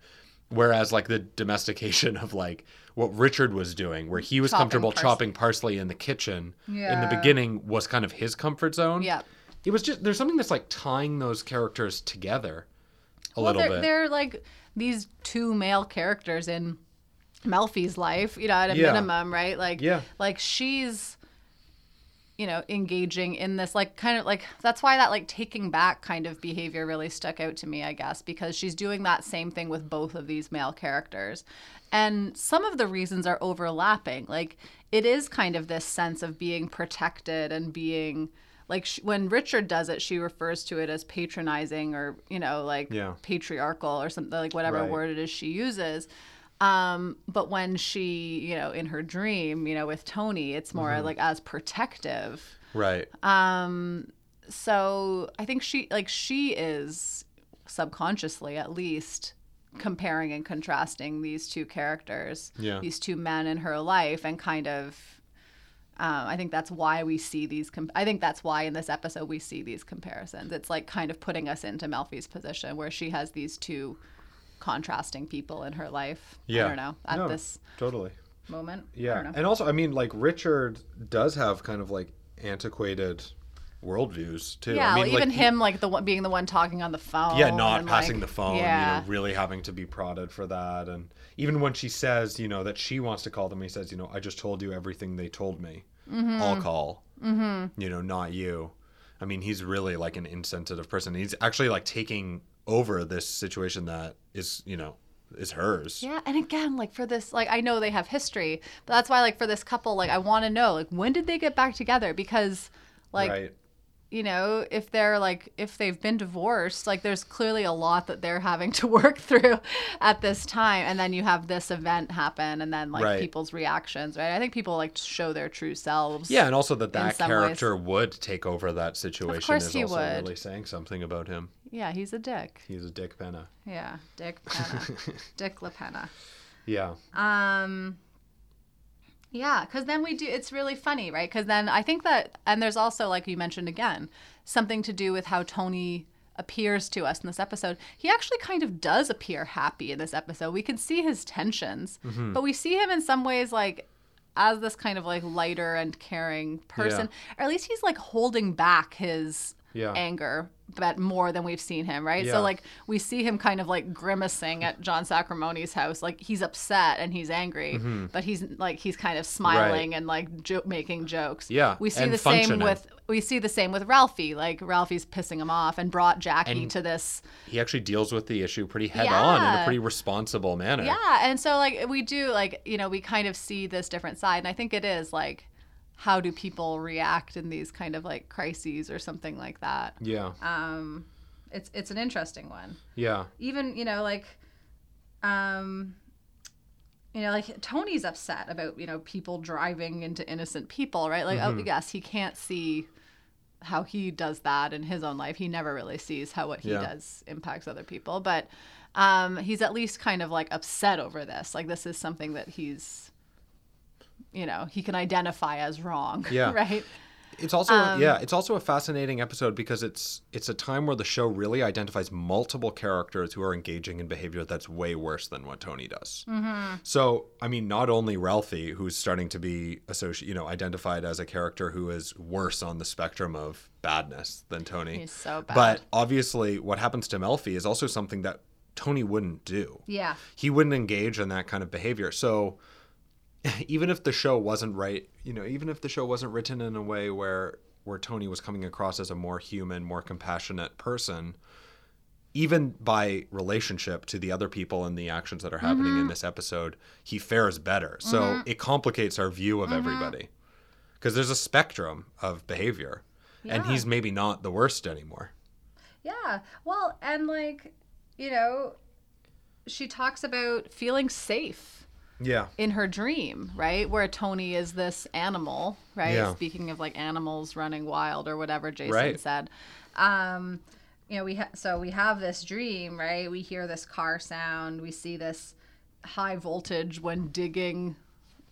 [SPEAKER 1] Whereas like the domestication of like what Richard was doing, where he was
[SPEAKER 2] Chopping
[SPEAKER 1] comfortable
[SPEAKER 2] parsley.
[SPEAKER 1] chopping parsley in the kitchen in the beginning was kind of his comfort zone.
[SPEAKER 2] Yep.
[SPEAKER 1] it was just there's something that's like tying those characters together a
[SPEAKER 2] well,
[SPEAKER 1] little
[SPEAKER 2] they're,
[SPEAKER 1] bit.
[SPEAKER 2] they're like these two male characters in Melfi's life, you know, at a
[SPEAKER 1] Yeah.
[SPEAKER 2] minimum, right? Like,
[SPEAKER 1] Yeah.
[SPEAKER 2] like she's, you know, engaging in this, like, kind of like that's why that like taking back kind of behavior really stuck out to me, I guess, because she's doing that same thing with both of these male characters, and some of the reasons are overlapping. Like, it is kind of this sense of being protected and being like sh when Richard does it, she refers to it as patronizing or you know like
[SPEAKER 1] Yeah.
[SPEAKER 2] patriarchal or something like whatever
[SPEAKER 1] Right.
[SPEAKER 2] word it is she uses. Um, but when she, you know, in her dream, you know, with Tony, it's more
[SPEAKER 1] Mm-hmm.
[SPEAKER 2] like as protective.
[SPEAKER 1] right.
[SPEAKER 2] Um, so I think she, like, she is subconsciously at least comparing and contrasting these two characters,
[SPEAKER 1] Yeah.
[SPEAKER 2] these two men in her life, and kind of. Um, I think that's why we see these. Com- I think that's why in this episode we see these comparisons. It's like kind of putting us into Melfi's position where she has these two contrasting people in her life.
[SPEAKER 1] yeah.
[SPEAKER 2] I don't know at
[SPEAKER 1] No,
[SPEAKER 2] this
[SPEAKER 1] totally.
[SPEAKER 2] moment. I
[SPEAKER 1] Yeah,
[SPEAKER 2] don't know.
[SPEAKER 1] and also, I mean, like Richard does have kind of like antiquated worldviews too.
[SPEAKER 2] Yeah,
[SPEAKER 1] I mean,
[SPEAKER 2] well,
[SPEAKER 1] like,
[SPEAKER 2] even him like the one being the one talking on the phone.
[SPEAKER 1] yeah, not
[SPEAKER 2] and,
[SPEAKER 1] passing
[SPEAKER 2] like-
[SPEAKER 1] the phone.
[SPEAKER 2] Yeah.
[SPEAKER 1] You know, really having to be prodded for that, and even when she says, you know, that she wants to call them, he says, you know, I just told you everything they told me.
[SPEAKER 2] Mm-hmm.
[SPEAKER 1] I'll call. Mm-hmm. You know, not you. I mean, he's really like an insensitive person. He's actually like taking over this situation that is, you know, is hers.
[SPEAKER 2] Yeah, and again, like for this, like I know they have history, but that's why, like for this couple, like I want to know, like when did they get back together? Because, like,
[SPEAKER 1] right.
[SPEAKER 2] you know, if they're like if they've been divorced, like there's clearly a lot that they're having to work through at this time, and then you have this event happen, and then like
[SPEAKER 1] Right.
[SPEAKER 2] people's reactions, right? I think people like to show their true selves.
[SPEAKER 1] Yeah, and also that that character would take over that situation
[SPEAKER 2] course
[SPEAKER 1] is
[SPEAKER 2] he
[SPEAKER 1] also
[SPEAKER 2] would.
[SPEAKER 1] really saying something about him.
[SPEAKER 2] Yeah, he's a dick.
[SPEAKER 1] He's a dick penna.
[SPEAKER 2] Yeah, Dick Penna, Dick La Penna.
[SPEAKER 1] Yeah.
[SPEAKER 2] Um, yeah, because then we do. It's really funny, right? Because then I think that, and there's also, like you mentioned again, something to do with how Tony appears to us in this episode. He actually kind of does appear happy in this episode. We can see his tensions,
[SPEAKER 1] Mm-hmm.
[SPEAKER 2] but we see him in some ways like as this kind of like lighter and caring person, or at least he's like holding back his
[SPEAKER 1] Yeah.
[SPEAKER 2] anger but more than we've seen him right?
[SPEAKER 1] Yeah.
[SPEAKER 2] so like we see him kind of like grimacing at john sacrimoni's house. Like he's upset and he's angry mm-hmm. but he's like he's kind of smiling and like jo- making jokes.
[SPEAKER 1] Yeah,
[SPEAKER 2] we see
[SPEAKER 1] and
[SPEAKER 2] the same with we see the same with ralphie. Like ralphie's pissing him off and brought jackie
[SPEAKER 1] And-
[SPEAKER 2] to this
[SPEAKER 1] He actually deals with the issue pretty head on in a pretty responsible manner.
[SPEAKER 2] Yeah, and so like we do like you know we kind of see this different side, and I think it is like how do people react in these kind of like crises or something like that.
[SPEAKER 1] Yeah.
[SPEAKER 2] Um, it's it's an interesting one.
[SPEAKER 1] Yeah.
[SPEAKER 2] Even you know like, um, you know like Tony's upset about you know people driving into innocent people, right? Like oh yes, he can't see how he does that in his own life. He never really sees how what he
[SPEAKER 1] Yeah.
[SPEAKER 2] does impacts other people, but um, he's at least kind of like upset over this. Like this is something that he's, you know, he can identify as wrong.
[SPEAKER 1] Yeah.
[SPEAKER 2] right.
[SPEAKER 1] It's also
[SPEAKER 2] Um,
[SPEAKER 1] yeah, it's also a fascinating episode because it's it's a time where the show really identifies multiple characters who are engaging in behavior that's way worse than what Tony does.
[SPEAKER 2] Mm-hmm.
[SPEAKER 1] So I mean, not only Ralphie, who's starting to be associated, you know, identified as a character who is worse on the spectrum of badness than Tony.
[SPEAKER 2] He's so bad.
[SPEAKER 1] But obviously, what happens to Melfi is also something that Tony wouldn't do.
[SPEAKER 2] Yeah.
[SPEAKER 1] He wouldn't engage in that kind of behavior. So even if the show wasn't right, you know, even if the show wasn't written in a way where where Tony was coming across as a more human, more compassionate person, even by relationship to the other people and the actions that are happening
[SPEAKER 2] Mm-hmm.
[SPEAKER 1] in this episode, he fares better. So it complicates our view of
[SPEAKER 2] Mm-hmm.
[SPEAKER 1] everybody. Because there's a spectrum of behavior. And he's maybe not the worst anymore.
[SPEAKER 2] Yeah. Well, and like, you know, she talks about feeling safe
[SPEAKER 1] Yeah.
[SPEAKER 2] in her dream, right? Where Tony is this animal, right?
[SPEAKER 1] Yeah.
[SPEAKER 2] Speaking of like animals running wild or whatever Jason
[SPEAKER 1] Right.
[SPEAKER 2] said. Um, you know, we ha- so we have this dream, right? We hear this car sound, we see this high voltage when digging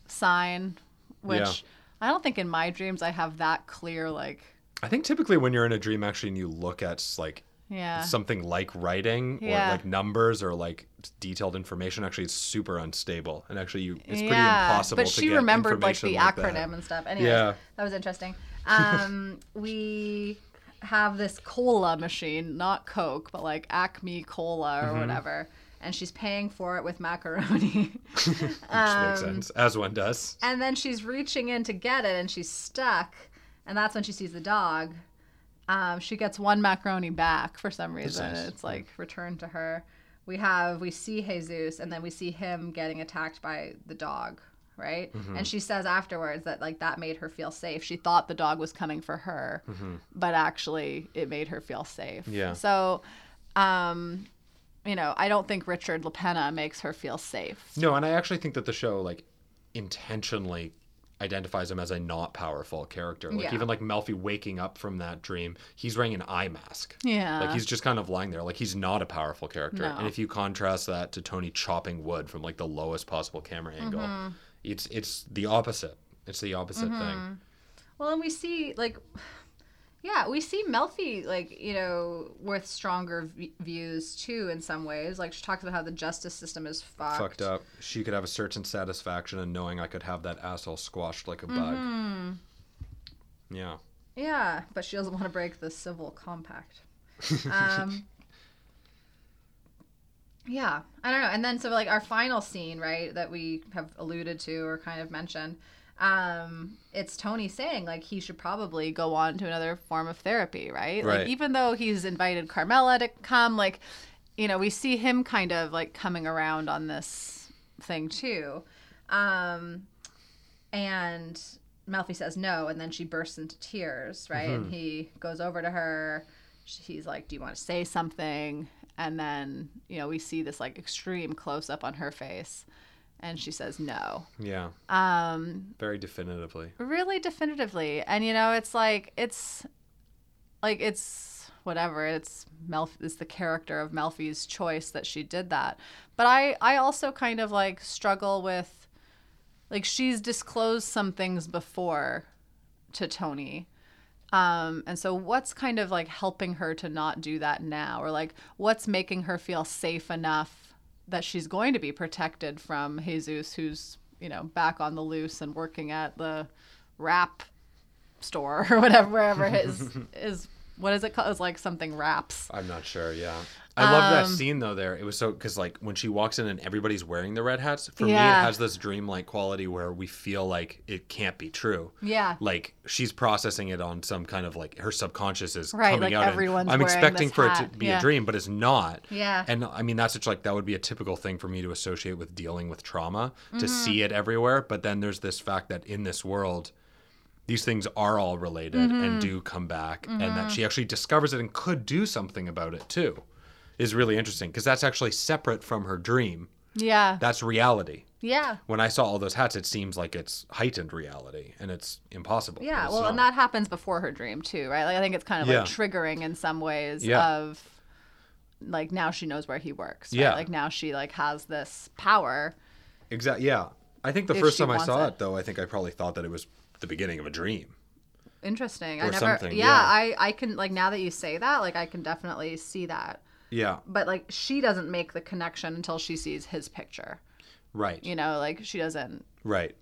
[SPEAKER 2] sign, which
[SPEAKER 1] Yeah.
[SPEAKER 2] I don't think in my dreams I have that clear like
[SPEAKER 1] I think typically when you're in a dream, actually, and you look at like
[SPEAKER 2] yeah.
[SPEAKER 1] something like writing
[SPEAKER 2] Yeah.
[SPEAKER 1] or like numbers or like detailed information, actually, it's super unstable, and actually, you it's pretty
[SPEAKER 2] Yeah,
[SPEAKER 1] impossible.
[SPEAKER 2] But she remembered like the
[SPEAKER 1] like
[SPEAKER 2] acronym
[SPEAKER 1] that.
[SPEAKER 2] and stuff. Anyway,
[SPEAKER 1] Yeah.
[SPEAKER 2] that was interesting. Um, we have this cola machine, not Coke, but like Acme Cola or whatever. And she's paying for it with macaroni.
[SPEAKER 1] Which
[SPEAKER 2] Um,
[SPEAKER 1] makes sense, as one does.
[SPEAKER 2] and then she's reaching in to get it and she's stuck. And that's when she sees the dog. Um, she gets one macaroni back for some reason.
[SPEAKER 1] nice.
[SPEAKER 2] It's like returned to her. We have, we see Jesus and then we see him getting attacked by the dog, right?
[SPEAKER 1] Mm-hmm.
[SPEAKER 2] And she says afterwards that like that made her feel safe. She thought the dog was coming for her,
[SPEAKER 1] Mm-hmm.
[SPEAKER 2] but actually it made her feel safe.
[SPEAKER 1] Yeah.
[SPEAKER 2] So, um, you know, I don't think Richard La Penna makes her feel safe.
[SPEAKER 1] No, and I actually think that the show like intentionally identifies him as a not powerful character. Like
[SPEAKER 2] Yeah.
[SPEAKER 1] even like Melfi waking up from that dream, he's wearing an eye mask.
[SPEAKER 2] Yeah.
[SPEAKER 1] Like he's just kind of lying there. Like he's not a powerful character.
[SPEAKER 2] No.
[SPEAKER 1] And if you contrast that to Tony chopping wood from like the lowest possible camera angle,
[SPEAKER 2] Mm-hmm.
[SPEAKER 1] it's it's the opposite. It's the opposite thing.
[SPEAKER 2] Well, and we see like, yeah, we see Melfi like you know with stronger v- views too in some ways. Like she talks about how the justice system is fucked.
[SPEAKER 1] Fucked up. She could have a certain satisfaction in knowing I could have that asshole squashed like a bug.
[SPEAKER 2] Mm-hmm.
[SPEAKER 1] Yeah.
[SPEAKER 2] Yeah, but she doesn't want to break the civil compact. Um, yeah, I don't know. And then so like our final scene, right, that we have alluded to or kind of mentioned, um, it's Tony saying like he should probably go on to another form of therapy, right?
[SPEAKER 1] Right.
[SPEAKER 2] Like even though he's invited Carmela to come, like you know, we see him kind of like coming around on this thing too. Um, and Melfi says no, and then she bursts into tears, right? And he goes over to her. He's like, "Do you want to say something?" And then you know we see this like extreme close up on her face, and she says no,
[SPEAKER 1] Yeah.
[SPEAKER 2] um,
[SPEAKER 1] Very definitively.
[SPEAKER 2] really definitively. And you know, it's like it's like it's whatever. It's Melf is the character of Melfi's choice that she did that. But I I also kind of like struggle with like she's disclosed some things before to Tony. Um, and so what's kind of like helping her to not do that now? Or like what's making her feel safe enough that she's going to be protected from Jesus who's, you know, back on the loose and working at the wrap store or whatever wherever his is what is it called? It's like something wraps.
[SPEAKER 1] I'm not sure. Yeah, I love that
[SPEAKER 2] Um,
[SPEAKER 1] scene though. There, it was so because like when she walks in and everybody's wearing the red hats. For me, it has this dreamlike quality where we feel like it can't be true.
[SPEAKER 2] Yeah.
[SPEAKER 1] Like she's processing it on some kind of like her subconscious is
[SPEAKER 2] Right,
[SPEAKER 1] coming
[SPEAKER 2] like
[SPEAKER 1] out.
[SPEAKER 2] everyone's
[SPEAKER 1] I'm expecting for it to be
[SPEAKER 2] Yeah.
[SPEAKER 1] a dream, but it's not.
[SPEAKER 2] Yeah.
[SPEAKER 1] And I mean that's such like that would be a typical thing for me to associate with dealing with trauma
[SPEAKER 2] Mm-hmm.
[SPEAKER 1] to see it everywhere. But then there's this fact that in this world these things are all related
[SPEAKER 2] Mm-hmm.
[SPEAKER 1] and do come back and that she actually discovers it and could do something about it too is really interesting because that's actually separate from her dream
[SPEAKER 2] Yeah.
[SPEAKER 1] that's reality
[SPEAKER 2] Yeah.
[SPEAKER 1] when i saw all those hats it seems like it's heightened reality and it's impossible
[SPEAKER 2] Yeah,
[SPEAKER 1] it's
[SPEAKER 2] well, and that happens before her dream too, right? Like I think it's kind of
[SPEAKER 1] Yeah.
[SPEAKER 2] like triggering in some ways
[SPEAKER 1] Yeah.
[SPEAKER 2] of like now she knows where he works. Right?
[SPEAKER 1] Yeah.
[SPEAKER 2] Like now she like has this power.
[SPEAKER 1] exactly yeah i think the first time i saw
[SPEAKER 2] it.
[SPEAKER 1] it. though i think i probably thought that it was the beginning of a dream
[SPEAKER 2] Interesting. I never yeah,
[SPEAKER 1] yeah.
[SPEAKER 2] I I can like now that you say that, like I can definitely see that.
[SPEAKER 1] Yeah.
[SPEAKER 2] But like she doesn't make the connection until she sees his picture.
[SPEAKER 1] right.
[SPEAKER 2] You know, like she doesn't,
[SPEAKER 1] right.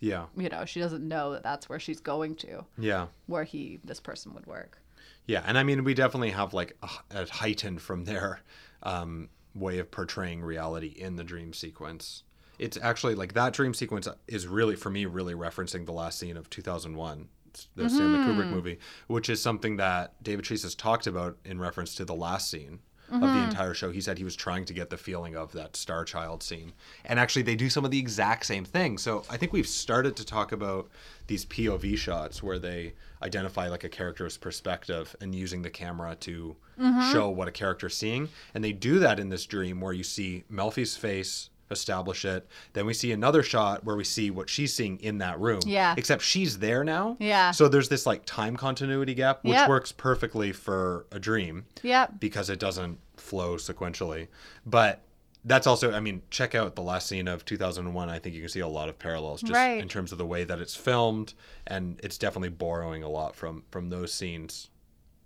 [SPEAKER 1] Yeah.
[SPEAKER 2] You know, she doesn't know that that's where she's going to,
[SPEAKER 1] yeah.
[SPEAKER 2] Where he this person would work.
[SPEAKER 1] Yeah, and I mean, we definitely have like a, a heightened from their um, way of portraying reality in the dream sequence. It's actually like that dream sequence is really, for me, really referencing the last scene of 2001, the Stanley Kubrick movie, which is something that David Chase has talked about in reference to the last scene of the mm-hmm. entire show. He said he was trying to get the feeling of that Star Child scene. And actually, they do some of the exact same thing. So I think we've started to talk about these POV shots where they identify like a character's perspective and using the camera to mm-hmm. show what a character's seeing. And they do that in this dream where you see Melfi's face establish it. Then we see another shot where we see what she's seeing in that room.
[SPEAKER 2] Yeah.
[SPEAKER 1] Except she's there now.
[SPEAKER 2] Yeah.
[SPEAKER 1] So there's this like time continuity gap, which
[SPEAKER 2] Yep.
[SPEAKER 1] works perfectly for a dream
[SPEAKER 2] Yep.
[SPEAKER 1] because it doesn't flow sequentially. But that's also, I mean, check out the last scene of 2001. I think you can see a lot of parallels just
[SPEAKER 2] Right.
[SPEAKER 1] in terms of the way that it's filmed, and it's definitely borrowing a lot from from those scenes.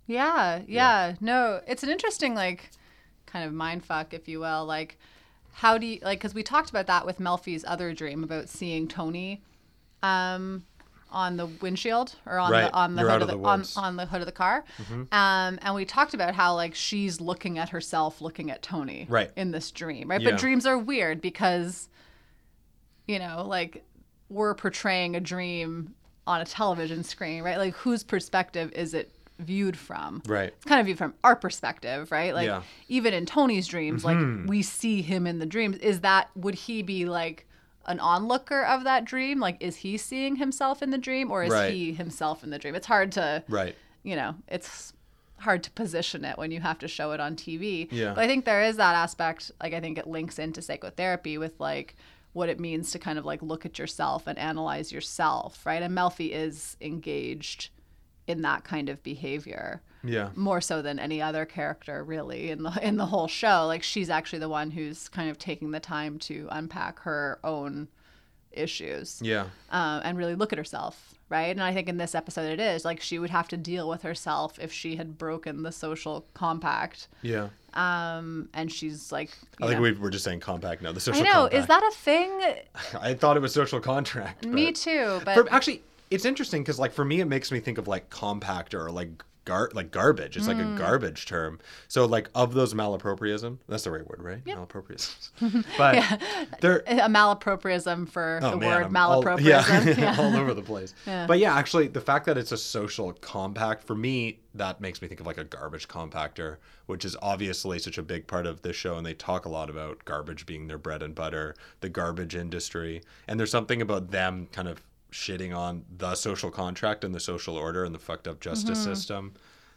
[SPEAKER 2] Yeah, yeah. No, it's an interesting like kind of mind fuck, if you will. Like, how do you like? Because we talked about that with Melfi's other dream about seeing Tony, um, on the windshield or on
[SPEAKER 1] Right.
[SPEAKER 2] the on the
[SPEAKER 1] You're
[SPEAKER 2] hood of
[SPEAKER 1] of
[SPEAKER 2] the,
[SPEAKER 1] the
[SPEAKER 2] on, on the hood of the car. Um, and we talked about how like she's looking at herself, looking at Tony,
[SPEAKER 1] Right.
[SPEAKER 2] in this dream, right?
[SPEAKER 1] Yeah.
[SPEAKER 2] But dreams are weird because, you know, like we're portraying a dream on a television screen, right? Like whose perspective is it viewed from?
[SPEAKER 1] Right.
[SPEAKER 2] It's kind of viewed from our perspective, right? Like
[SPEAKER 1] Yeah.
[SPEAKER 2] even in Tony's dreams, like
[SPEAKER 1] Mm-hmm.
[SPEAKER 2] we see him in the dreams. Is that would he be like an onlooker of that dream? Like is he seeing himself in the dream or is
[SPEAKER 1] Right.
[SPEAKER 2] he himself in the dream? It's hard to
[SPEAKER 1] Right.
[SPEAKER 2] you know, it's hard to position it when you have to show it on TV.
[SPEAKER 1] Yeah.
[SPEAKER 2] But I think there is that aspect, like I think it links into psychotherapy with like what it means to kind of like look at yourself and analyze yourself, right? And Melfi is engaged in that kind of behavior
[SPEAKER 1] Yeah.
[SPEAKER 2] more so than any other character really in the in the whole show. Like she's actually the one who's kind of taking the time to unpack her own issues
[SPEAKER 1] Yeah.
[SPEAKER 2] um, and really look at herself, right? And I think in this episode it is like she would have to deal with herself if she had broken the social compact.
[SPEAKER 1] Yeah.
[SPEAKER 2] Um, and she's like,
[SPEAKER 1] I think
[SPEAKER 2] know-
[SPEAKER 1] we were just saying compact now. The social.
[SPEAKER 2] I know. Is that a thing?
[SPEAKER 1] I thought it was social contract.
[SPEAKER 2] Me too. But
[SPEAKER 1] For, actually, it's interesting because, like, for me, it makes me think of like compactor or like gar like garbage. It's like
[SPEAKER 2] Mm.
[SPEAKER 1] a garbage term. So, like, of those malapropriism, that's the right word, right? Malapropriism. but they're
[SPEAKER 2] a malapropriism for
[SPEAKER 1] Oh,
[SPEAKER 2] the
[SPEAKER 1] man,
[SPEAKER 2] word
[SPEAKER 1] I'm all- yeah,
[SPEAKER 2] Yeah.
[SPEAKER 1] all over the place.
[SPEAKER 2] Yeah.
[SPEAKER 1] But yeah, actually, the fact that it's a social compact for me, that makes me think of like a garbage compactor, which is obviously such a big part of this show. And they talk a lot about garbage being their bread and butter, the garbage industry, and there's something about them kind of shitting on the social contract and the social order and the fucked up justice
[SPEAKER 2] Mm-hmm.
[SPEAKER 1] system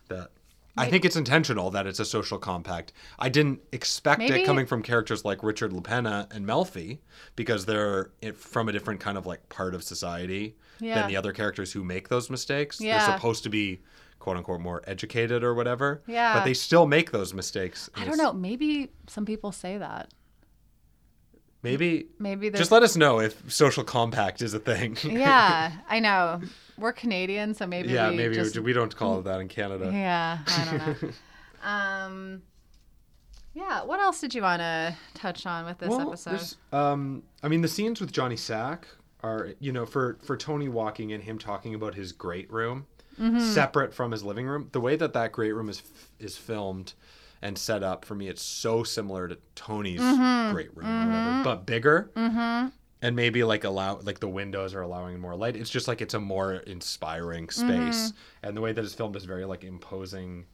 [SPEAKER 1] that. I think it's intentional that it's a social compact. I didn't expect
[SPEAKER 2] Maybe-
[SPEAKER 1] it coming from characters like Richard La Penna and Melfi because they're from a different kind of like part of society
[SPEAKER 2] Yeah.
[SPEAKER 1] than the other characters who make those mistakes.
[SPEAKER 2] Yeah.
[SPEAKER 1] They're supposed to be quote unquote more educated or whatever.
[SPEAKER 2] Yeah.
[SPEAKER 1] But they still make those mistakes.
[SPEAKER 2] I don't know. Maybe some people say that.
[SPEAKER 1] Maybe
[SPEAKER 2] Maybe there's
[SPEAKER 1] just let us know if social compact is a thing.
[SPEAKER 2] yeah, I know. We're Canadian, so maybe
[SPEAKER 1] yeah,
[SPEAKER 2] we
[SPEAKER 1] maybe
[SPEAKER 2] just
[SPEAKER 1] we don't call it that in Canada.
[SPEAKER 2] Yeah, I don't know. um, yeah. What else did you want to touch on with this
[SPEAKER 1] well,
[SPEAKER 2] episode?
[SPEAKER 1] um, I mean, the scenes with Johnny Sack are, you know, for for Tony walking in, him talking about his great room,
[SPEAKER 2] Mm-hmm.
[SPEAKER 1] separate from his living room. The way that that great room is is filmed and set up for me, it's so similar to Tony's
[SPEAKER 2] Mm-hmm.
[SPEAKER 1] great room, or whatever, but bigger. And maybe like allow like the windows are allowing more light. It's just like it's a more inspiring space,
[SPEAKER 2] Mm-hmm.
[SPEAKER 1] and the way that it's filmed is very like imposing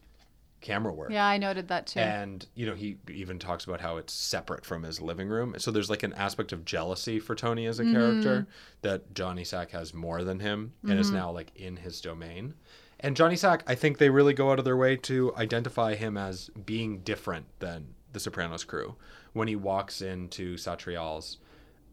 [SPEAKER 1] camera work.
[SPEAKER 2] Yeah, I noted that too.
[SPEAKER 1] And you know, he even talks about how it's separate from his living room. So there's like an aspect of jealousy for Tony as a character that Johnny Sack has more than him and is now like in his domain. And Johnny Sack, I think they really go out of their way to identify him as being different than the Sopranos crew. When he walks into Satriale's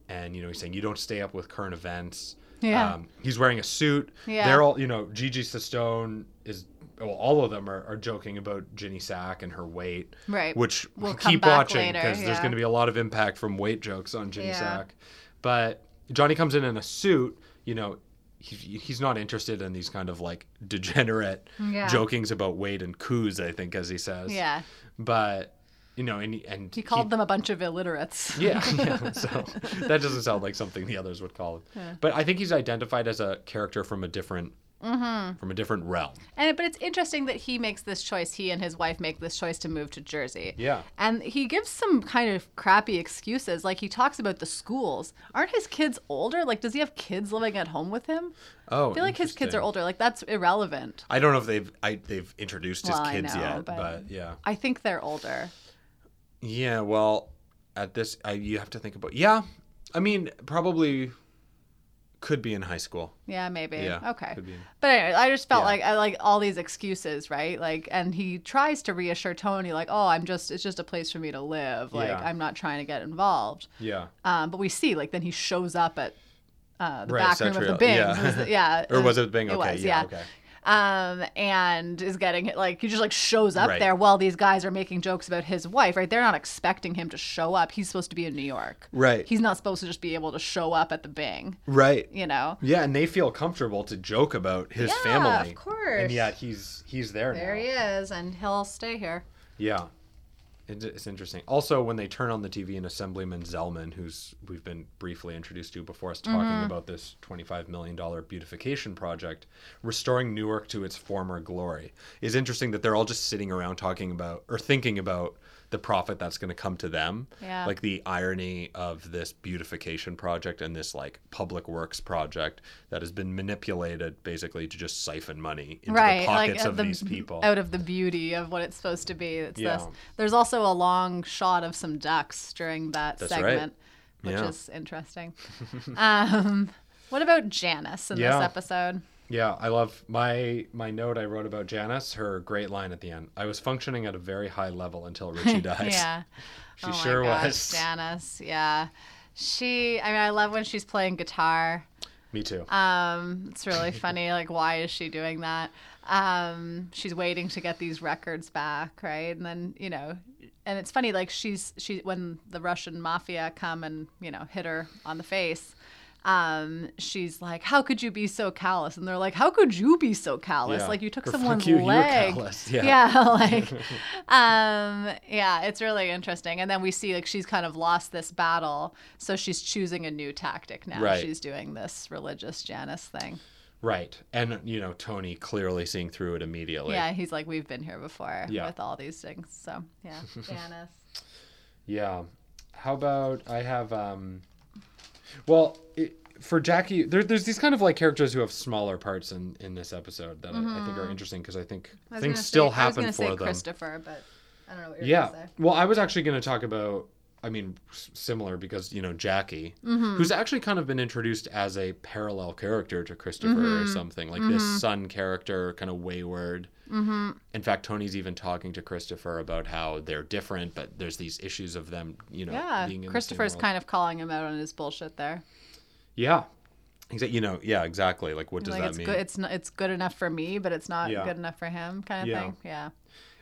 [SPEAKER 1] and you know, he's saying you don't stay up with current events.
[SPEAKER 2] Yeah.
[SPEAKER 1] Um, he's wearing a suit.
[SPEAKER 2] Yeah.
[SPEAKER 1] They're all, you know, Gigi Cestone is, well, all of them are, are joking about Ginny Sack and her weight.
[SPEAKER 2] Right.
[SPEAKER 1] Which
[SPEAKER 2] We'll
[SPEAKER 1] keep watching because there's going to be a lot of impact from weight jokes on Ginny
[SPEAKER 2] Yeah.
[SPEAKER 1] Sack. But Johnny comes in in a suit, you know, he, he's not interested in these kind of like degenerate
[SPEAKER 2] Yeah.
[SPEAKER 1] jokings about weight and coups, I think, as he says.
[SPEAKER 2] yeah,
[SPEAKER 1] But, you know, and, and
[SPEAKER 2] he called them a bunch of illiterates.
[SPEAKER 1] yeah, yeah. So that doesn't sound like something the others would call him. But I think he's identified as a character from a different
[SPEAKER 2] Mm-hmm.
[SPEAKER 1] from a different realm.
[SPEAKER 2] And but it's interesting that he makes this choice. He and his wife make this choice to move to Jersey.
[SPEAKER 1] Yeah.
[SPEAKER 2] And he gives some kind of crappy excuses. Like he talks about the schools. Aren't his kids older? Like, does he have kids living at home with him?
[SPEAKER 1] Oh,
[SPEAKER 2] I feel like his kids are older. Like that's irrelevant.
[SPEAKER 1] I don't know if they've I, they've introduced his
[SPEAKER 2] Well,
[SPEAKER 1] kids
[SPEAKER 2] know,
[SPEAKER 1] yet,
[SPEAKER 2] but-
[SPEAKER 1] but... yeah,
[SPEAKER 2] I think they're older.
[SPEAKER 1] yeah. Well, at this, I, you have to think about. Yeah, I mean, probably could be in high school.
[SPEAKER 2] Yeah, maybe.
[SPEAKER 1] Yeah,
[SPEAKER 2] Okay. But anyway, I just felt
[SPEAKER 1] Yeah.
[SPEAKER 2] like I like all these excuses, right? Like, and he tries to reassure Tony, like, "Oh, I'm just, it's just a place for me to live. Like,
[SPEAKER 1] Yeah.
[SPEAKER 2] I'm not trying to get involved."
[SPEAKER 1] Yeah,
[SPEAKER 2] Um, but we see, like, then he shows up at uh, the
[SPEAKER 1] Right,
[SPEAKER 2] back room of the
[SPEAKER 1] Satriale,
[SPEAKER 2] Bing.
[SPEAKER 1] yeah.
[SPEAKER 2] Was yeah.
[SPEAKER 1] or was it Bing?
[SPEAKER 2] It
[SPEAKER 1] Okay,
[SPEAKER 2] was,
[SPEAKER 1] yeah,
[SPEAKER 2] yeah.
[SPEAKER 1] okay.
[SPEAKER 2] Um, and is getting it like he just like shows up
[SPEAKER 1] Right.
[SPEAKER 2] there while these guys are making jokes about his wife, right? They're not expecting him to show up. He's supposed to be in New York.
[SPEAKER 1] Right.
[SPEAKER 2] He's not supposed to just be able to show up at the Bing,
[SPEAKER 1] Right.
[SPEAKER 2] you know?
[SPEAKER 1] Yeah, and they feel comfortable to joke about his
[SPEAKER 2] Yeah,
[SPEAKER 1] family.
[SPEAKER 2] of course.
[SPEAKER 1] And yet he's he's there,
[SPEAKER 2] There
[SPEAKER 1] now.
[SPEAKER 2] he is, and he'll stay here.
[SPEAKER 1] Yeah. It's, it's interesting. Also, when they turn on the TV and Assemblyman Zellman, who's we've been briefly introduced to before us, talking
[SPEAKER 2] Mm-hmm.
[SPEAKER 1] about this $25 million beautification project, restoring Newark to its former glory, is interesting that they're all just sitting around talking about or thinking about the profit that's going to come to them.
[SPEAKER 2] Yeah.
[SPEAKER 1] Like the irony of this beautification project and this like public works project that has been manipulated basically to just siphon money into
[SPEAKER 2] right
[SPEAKER 1] the pockets
[SPEAKER 2] like
[SPEAKER 1] of
[SPEAKER 2] the,
[SPEAKER 1] these people.
[SPEAKER 2] out of the beauty of what it's supposed to be it's
[SPEAKER 1] Yeah.
[SPEAKER 2] this there's also a long shot of some ducks during that
[SPEAKER 1] That's right.
[SPEAKER 2] segment which
[SPEAKER 1] Yeah.
[SPEAKER 2] is interesting um what about janice in
[SPEAKER 1] Yeah.
[SPEAKER 2] this episode
[SPEAKER 1] Yeah, I love my my note I wrote about Janice. Her great line at the end. I was functioning at a very high level until Richie dies.
[SPEAKER 2] yeah
[SPEAKER 1] she
[SPEAKER 2] oh
[SPEAKER 1] sure
[SPEAKER 2] my gosh,
[SPEAKER 1] was.
[SPEAKER 2] janice yeah she i mean i love when she's playing guitar
[SPEAKER 1] Me too.
[SPEAKER 2] Um, it's really funny. Like, why is she doing that? Um, she's waiting to get these records back, right? And then, you know, and it's funny. Like, she's she when the Russian mafia come and you know hit her on the face. Um, she's like, "How could you be so callous?" And they're like, "How could you be so callous?
[SPEAKER 1] Yeah.
[SPEAKER 2] Like, you took
[SPEAKER 1] Or,
[SPEAKER 2] someone's
[SPEAKER 1] you,
[SPEAKER 2] leg."
[SPEAKER 1] callous. Yeah.
[SPEAKER 2] like, um, yeah, it's really interesting. And then we see like she's kind of lost this battle, so she's choosing a new tactic now.
[SPEAKER 1] Right.
[SPEAKER 2] She's doing this religious Janice thing.
[SPEAKER 1] Right. And you know, Tony clearly seeing through it immediately.
[SPEAKER 2] yeah, he's like, we've been here before
[SPEAKER 1] Yeah.
[SPEAKER 2] with all these things. So yeah, Janice.
[SPEAKER 1] Yeah. How about I have um well, it, for Jackie, there, there's these kind of like characters who have smaller parts in in this episode that I, I think are interesting because I think
[SPEAKER 2] Mm-hmm. I
[SPEAKER 1] things still
[SPEAKER 2] say, I was
[SPEAKER 1] happen for
[SPEAKER 2] say
[SPEAKER 1] them.
[SPEAKER 2] Christopher, but I don't know what you're
[SPEAKER 1] Yeah. Well, I was actually going to talk about, I mean, similar because, you know, Jackie,
[SPEAKER 2] Mm-hmm.
[SPEAKER 1] who's actually kind of been introduced as a parallel character to Christopher or
[SPEAKER 2] Mm-hmm.
[SPEAKER 1] something, like this son character, kind of wayward. Mm-hmm. In fact, Tony's even talking to Christopher about how they're different, but there's these issues of them, you know,
[SPEAKER 2] Yeah, Christopher's
[SPEAKER 1] the same world.
[SPEAKER 2] kind of calling him out on his bullshit there.
[SPEAKER 1] Yeah. Exactly. You know, yeah, exactly. Like, what does
[SPEAKER 2] like
[SPEAKER 1] that
[SPEAKER 2] it's
[SPEAKER 1] mean?
[SPEAKER 2] good. It's not. It's good enough for me, but it's not
[SPEAKER 1] Yeah.
[SPEAKER 2] good enough for him, kind of
[SPEAKER 1] Yeah.
[SPEAKER 2] thing. Yeah.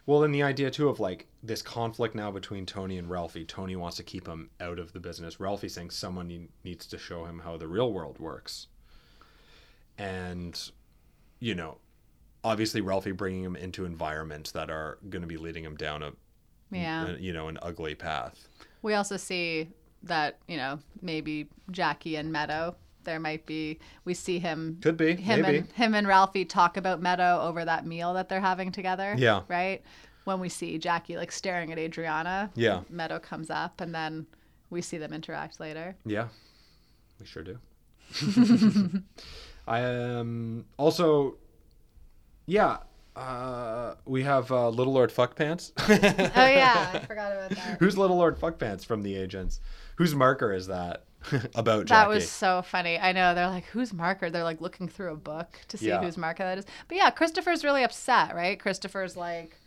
[SPEAKER 1] Well, and the idea too of like this conflict now between Tony and Ralphie. Tony wants to keep him out of the business. Ralphie saying someone needs to show him how the real world works. And, you know, obviously Ralphie bringing him into environments that are going to be leading him down a,
[SPEAKER 2] Yeah.
[SPEAKER 1] a- you know, an ugly path.
[SPEAKER 2] We also see that you know maybe Jackie and Meadow. There might be. We see him.
[SPEAKER 1] Could be,
[SPEAKER 2] him
[SPEAKER 1] maybe.
[SPEAKER 2] and him and Ralphie talk about Meadow over that meal that they're having together.
[SPEAKER 1] Yeah.
[SPEAKER 2] Right. When we see Jackie like staring at Adriana.
[SPEAKER 1] Yeah.
[SPEAKER 2] Meadow comes up, and then we see them interact later.
[SPEAKER 1] Yeah, we sure do. I um also, yeah, uh, we have uh, Little Lord Fuckpants.
[SPEAKER 2] Oh yeah, I forgot about that.
[SPEAKER 1] Who's Little Lord Fuckpants from the agents? Whose marker is that about Jackie?
[SPEAKER 2] That was so funny. I know they're like, "Who's marker?" They're like looking through a book to see
[SPEAKER 1] Yeah.
[SPEAKER 2] whose marker that is. But yeah, Christopher's really upset, right? Christopher's like,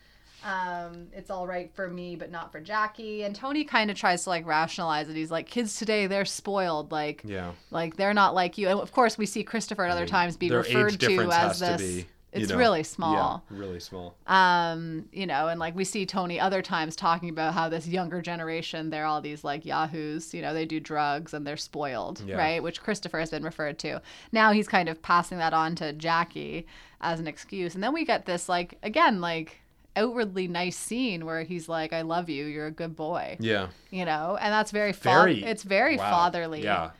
[SPEAKER 2] um, "It's all right for me, but not for Jackie." And Tony kind of tries to like rationalize it. He's like, "Kids today, they're spoiled. Like,
[SPEAKER 1] yeah.
[SPEAKER 2] like they're not like you." And of course, we see Christopher at other
[SPEAKER 1] mean,
[SPEAKER 2] times be referred to as
[SPEAKER 1] has to be, you
[SPEAKER 2] it's
[SPEAKER 1] know,
[SPEAKER 2] really small
[SPEAKER 1] Yeah, really small.
[SPEAKER 2] um you know and like we see tony other times talking about how this younger generation they're all these like yahoos you know they do drugs and they're spoiled
[SPEAKER 1] Yeah.
[SPEAKER 2] right which christopher has been referred to now he's kind of passing that on to jackie as an excuse and then we get this like again like outwardly nice scene where he's like i love you you're a good boy
[SPEAKER 1] Yeah.
[SPEAKER 2] you know and that's very, fa-
[SPEAKER 1] Very.
[SPEAKER 2] it's very
[SPEAKER 1] wow,
[SPEAKER 2] fatherly
[SPEAKER 1] Yeah.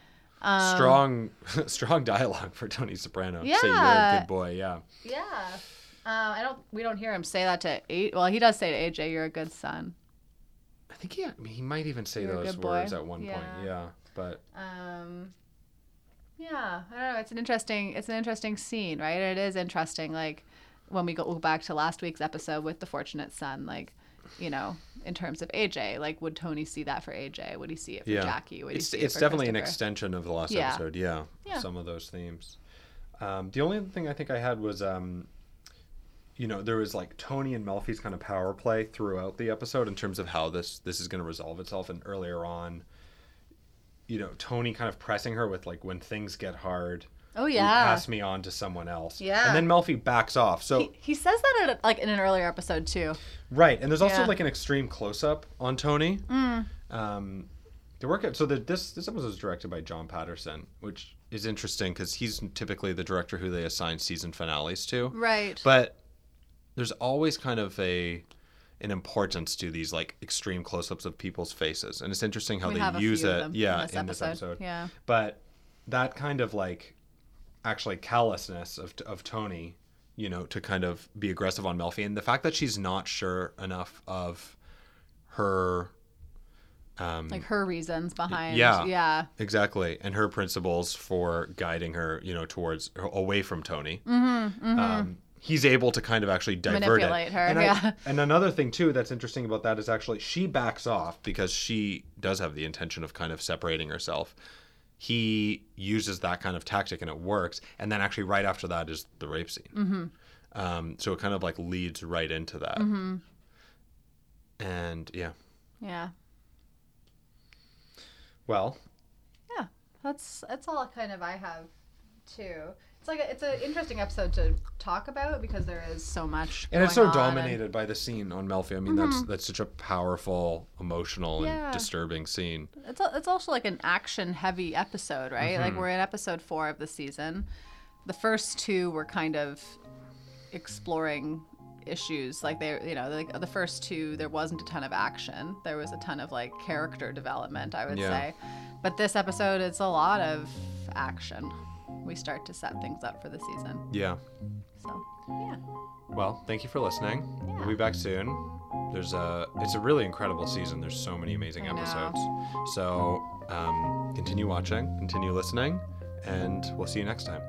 [SPEAKER 1] Strong, strong dialogue for Tony Soprano. Yeah. Say you're a good boy. Yeah.
[SPEAKER 2] yeah uh, i don't we don't hear him say that to eight well he does say to aj you're a good son
[SPEAKER 1] I think he he might even say
[SPEAKER 2] You're
[SPEAKER 1] those
[SPEAKER 2] boy.
[SPEAKER 1] words at one point.
[SPEAKER 2] Yeah.
[SPEAKER 1] Yeah. But
[SPEAKER 2] um yeah i don't know it's an interesting it's an interesting scene right it is interesting like when we go back to last week's episode with the fortunate son like you know in terms of aj like would tony see that for aj would he see it for
[SPEAKER 1] yeah,
[SPEAKER 2] jackie would
[SPEAKER 1] it's it's
[SPEAKER 2] it
[SPEAKER 1] definitely an extension of the last
[SPEAKER 2] Yeah.
[SPEAKER 1] episode. Yeah,
[SPEAKER 2] Yeah.
[SPEAKER 1] some of those themes. Um, the only other thing I think I had was, um, you know, there was like Tony and Melfi's kind of power play throughout the episode in terms of how this this is going to resolve itself. And earlier on, you know, Tony kind of pressing her with like, when things get hard,
[SPEAKER 2] oh yeah
[SPEAKER 1] pass me on to someone else.
[SPEAKER 2] Yeah.
[SPEAKER 1] and then Melfi backs off. So
[SPEAKER 2] he, he says that at, like in an earlier episode too
[SPEAKER 1] Right, and there's also
[SPEAKER 2] Yeah.
[SPEAKER 1] like an extreme close up on Tony.
[SPEAKER 2] Mm.
[SPEAKER 1] Um, the workout. So the, this this episode was directed by John Patterson, which is interesting because he's typically the director who they assign season finales to.
[SPEAKER 2] right
[SPEAKER 1] But there's always kind of a an importance to these like extreme close-ups of people's faces, and it's interesting how
[SPEAKER 2] We
[SPEAKER 1] they use it. yeah,
[SPEAKER 2] in this episode. Yeah.
[SPEAKER 1] But that kind of like actually callousness of of Tony, you know, to kind of be aggressive on Melfi, and the fact that she's not sure enough of her. Um,
[SPEAKER 2] Like her reasons behind.
[SPEAKER 1] yeah.
[SPEAKER 2] Yeah.
[SPEAKER 1] Exactly, and her principles for guiding her, you know, towards away from Tony.
[SPEAKER 2] Mm-hmm,
[SPEAKER 1] Um, he's able to kind of actually divert
[SPEAKER 2] Manipulate
[SPEAKER 1] it.
[SPEAKER 2] her,
[SPEAKER 1] and
[SPEAKER 2] yeah.
[SPEAKER 1] and another thing too that's interesting about that is actually she backs off because she does have the intention of kind of separating herself. He uses that kind of tactic and it works, and then actually right after that is the rape scene.
[SPEAKER 2] Mm-hmm.
[SPEAKER 1] Um, so it kind of like leads right into that.
[SPEAKER 2] Mm-hmm.
[SPEAKER 1] And yeah,
[SPEAKER 2] Yeah.
[SPEAKER 1] well,
[SPEAKER 2] Yeah. That's that's all kind of I have too. It's like a, it's an interesting episode to talk about because there is so much.
[SPEAKER 1] and it's so
[SPEAKER 2] on and-
[SPEAKER 1] dominated by the scene on Melfi. I mean, that's that's such a powerful, emotional,
[SPEAKER 2] Yeah.
[SPEAKER 1] and disturbing scene.
[SPEAKER 2] It's a, it's also like an action heavy episode, right? Like
[SPEAKER 1] Mm-hmm.
[SPEAKER 2] we're in episode four of the season. The first two were kind of exploring issues. Like they, you know, like the first two, there wasn't a ton of action. There was a ton of like character development, I would
[SPEAKER 1] Yeah.
[SPEAKER 2] say. But this episode, it's a lot of action. We start to set things up for the season.
[SPEAKER 1] Yeah.
[SPEAKER 2] So yeah,
[SPEAKER 1] Well, thank you for listening.
[SPEAKER 2] Yeah.
[SPEAKER 1] We'll be back soon. There's a it's a really incredible season. There's so many amazing
[SPEAKER 2] I know.
[SPEAKER 1] episodes. So um, continue watching, continue listening, and we'll see you next time.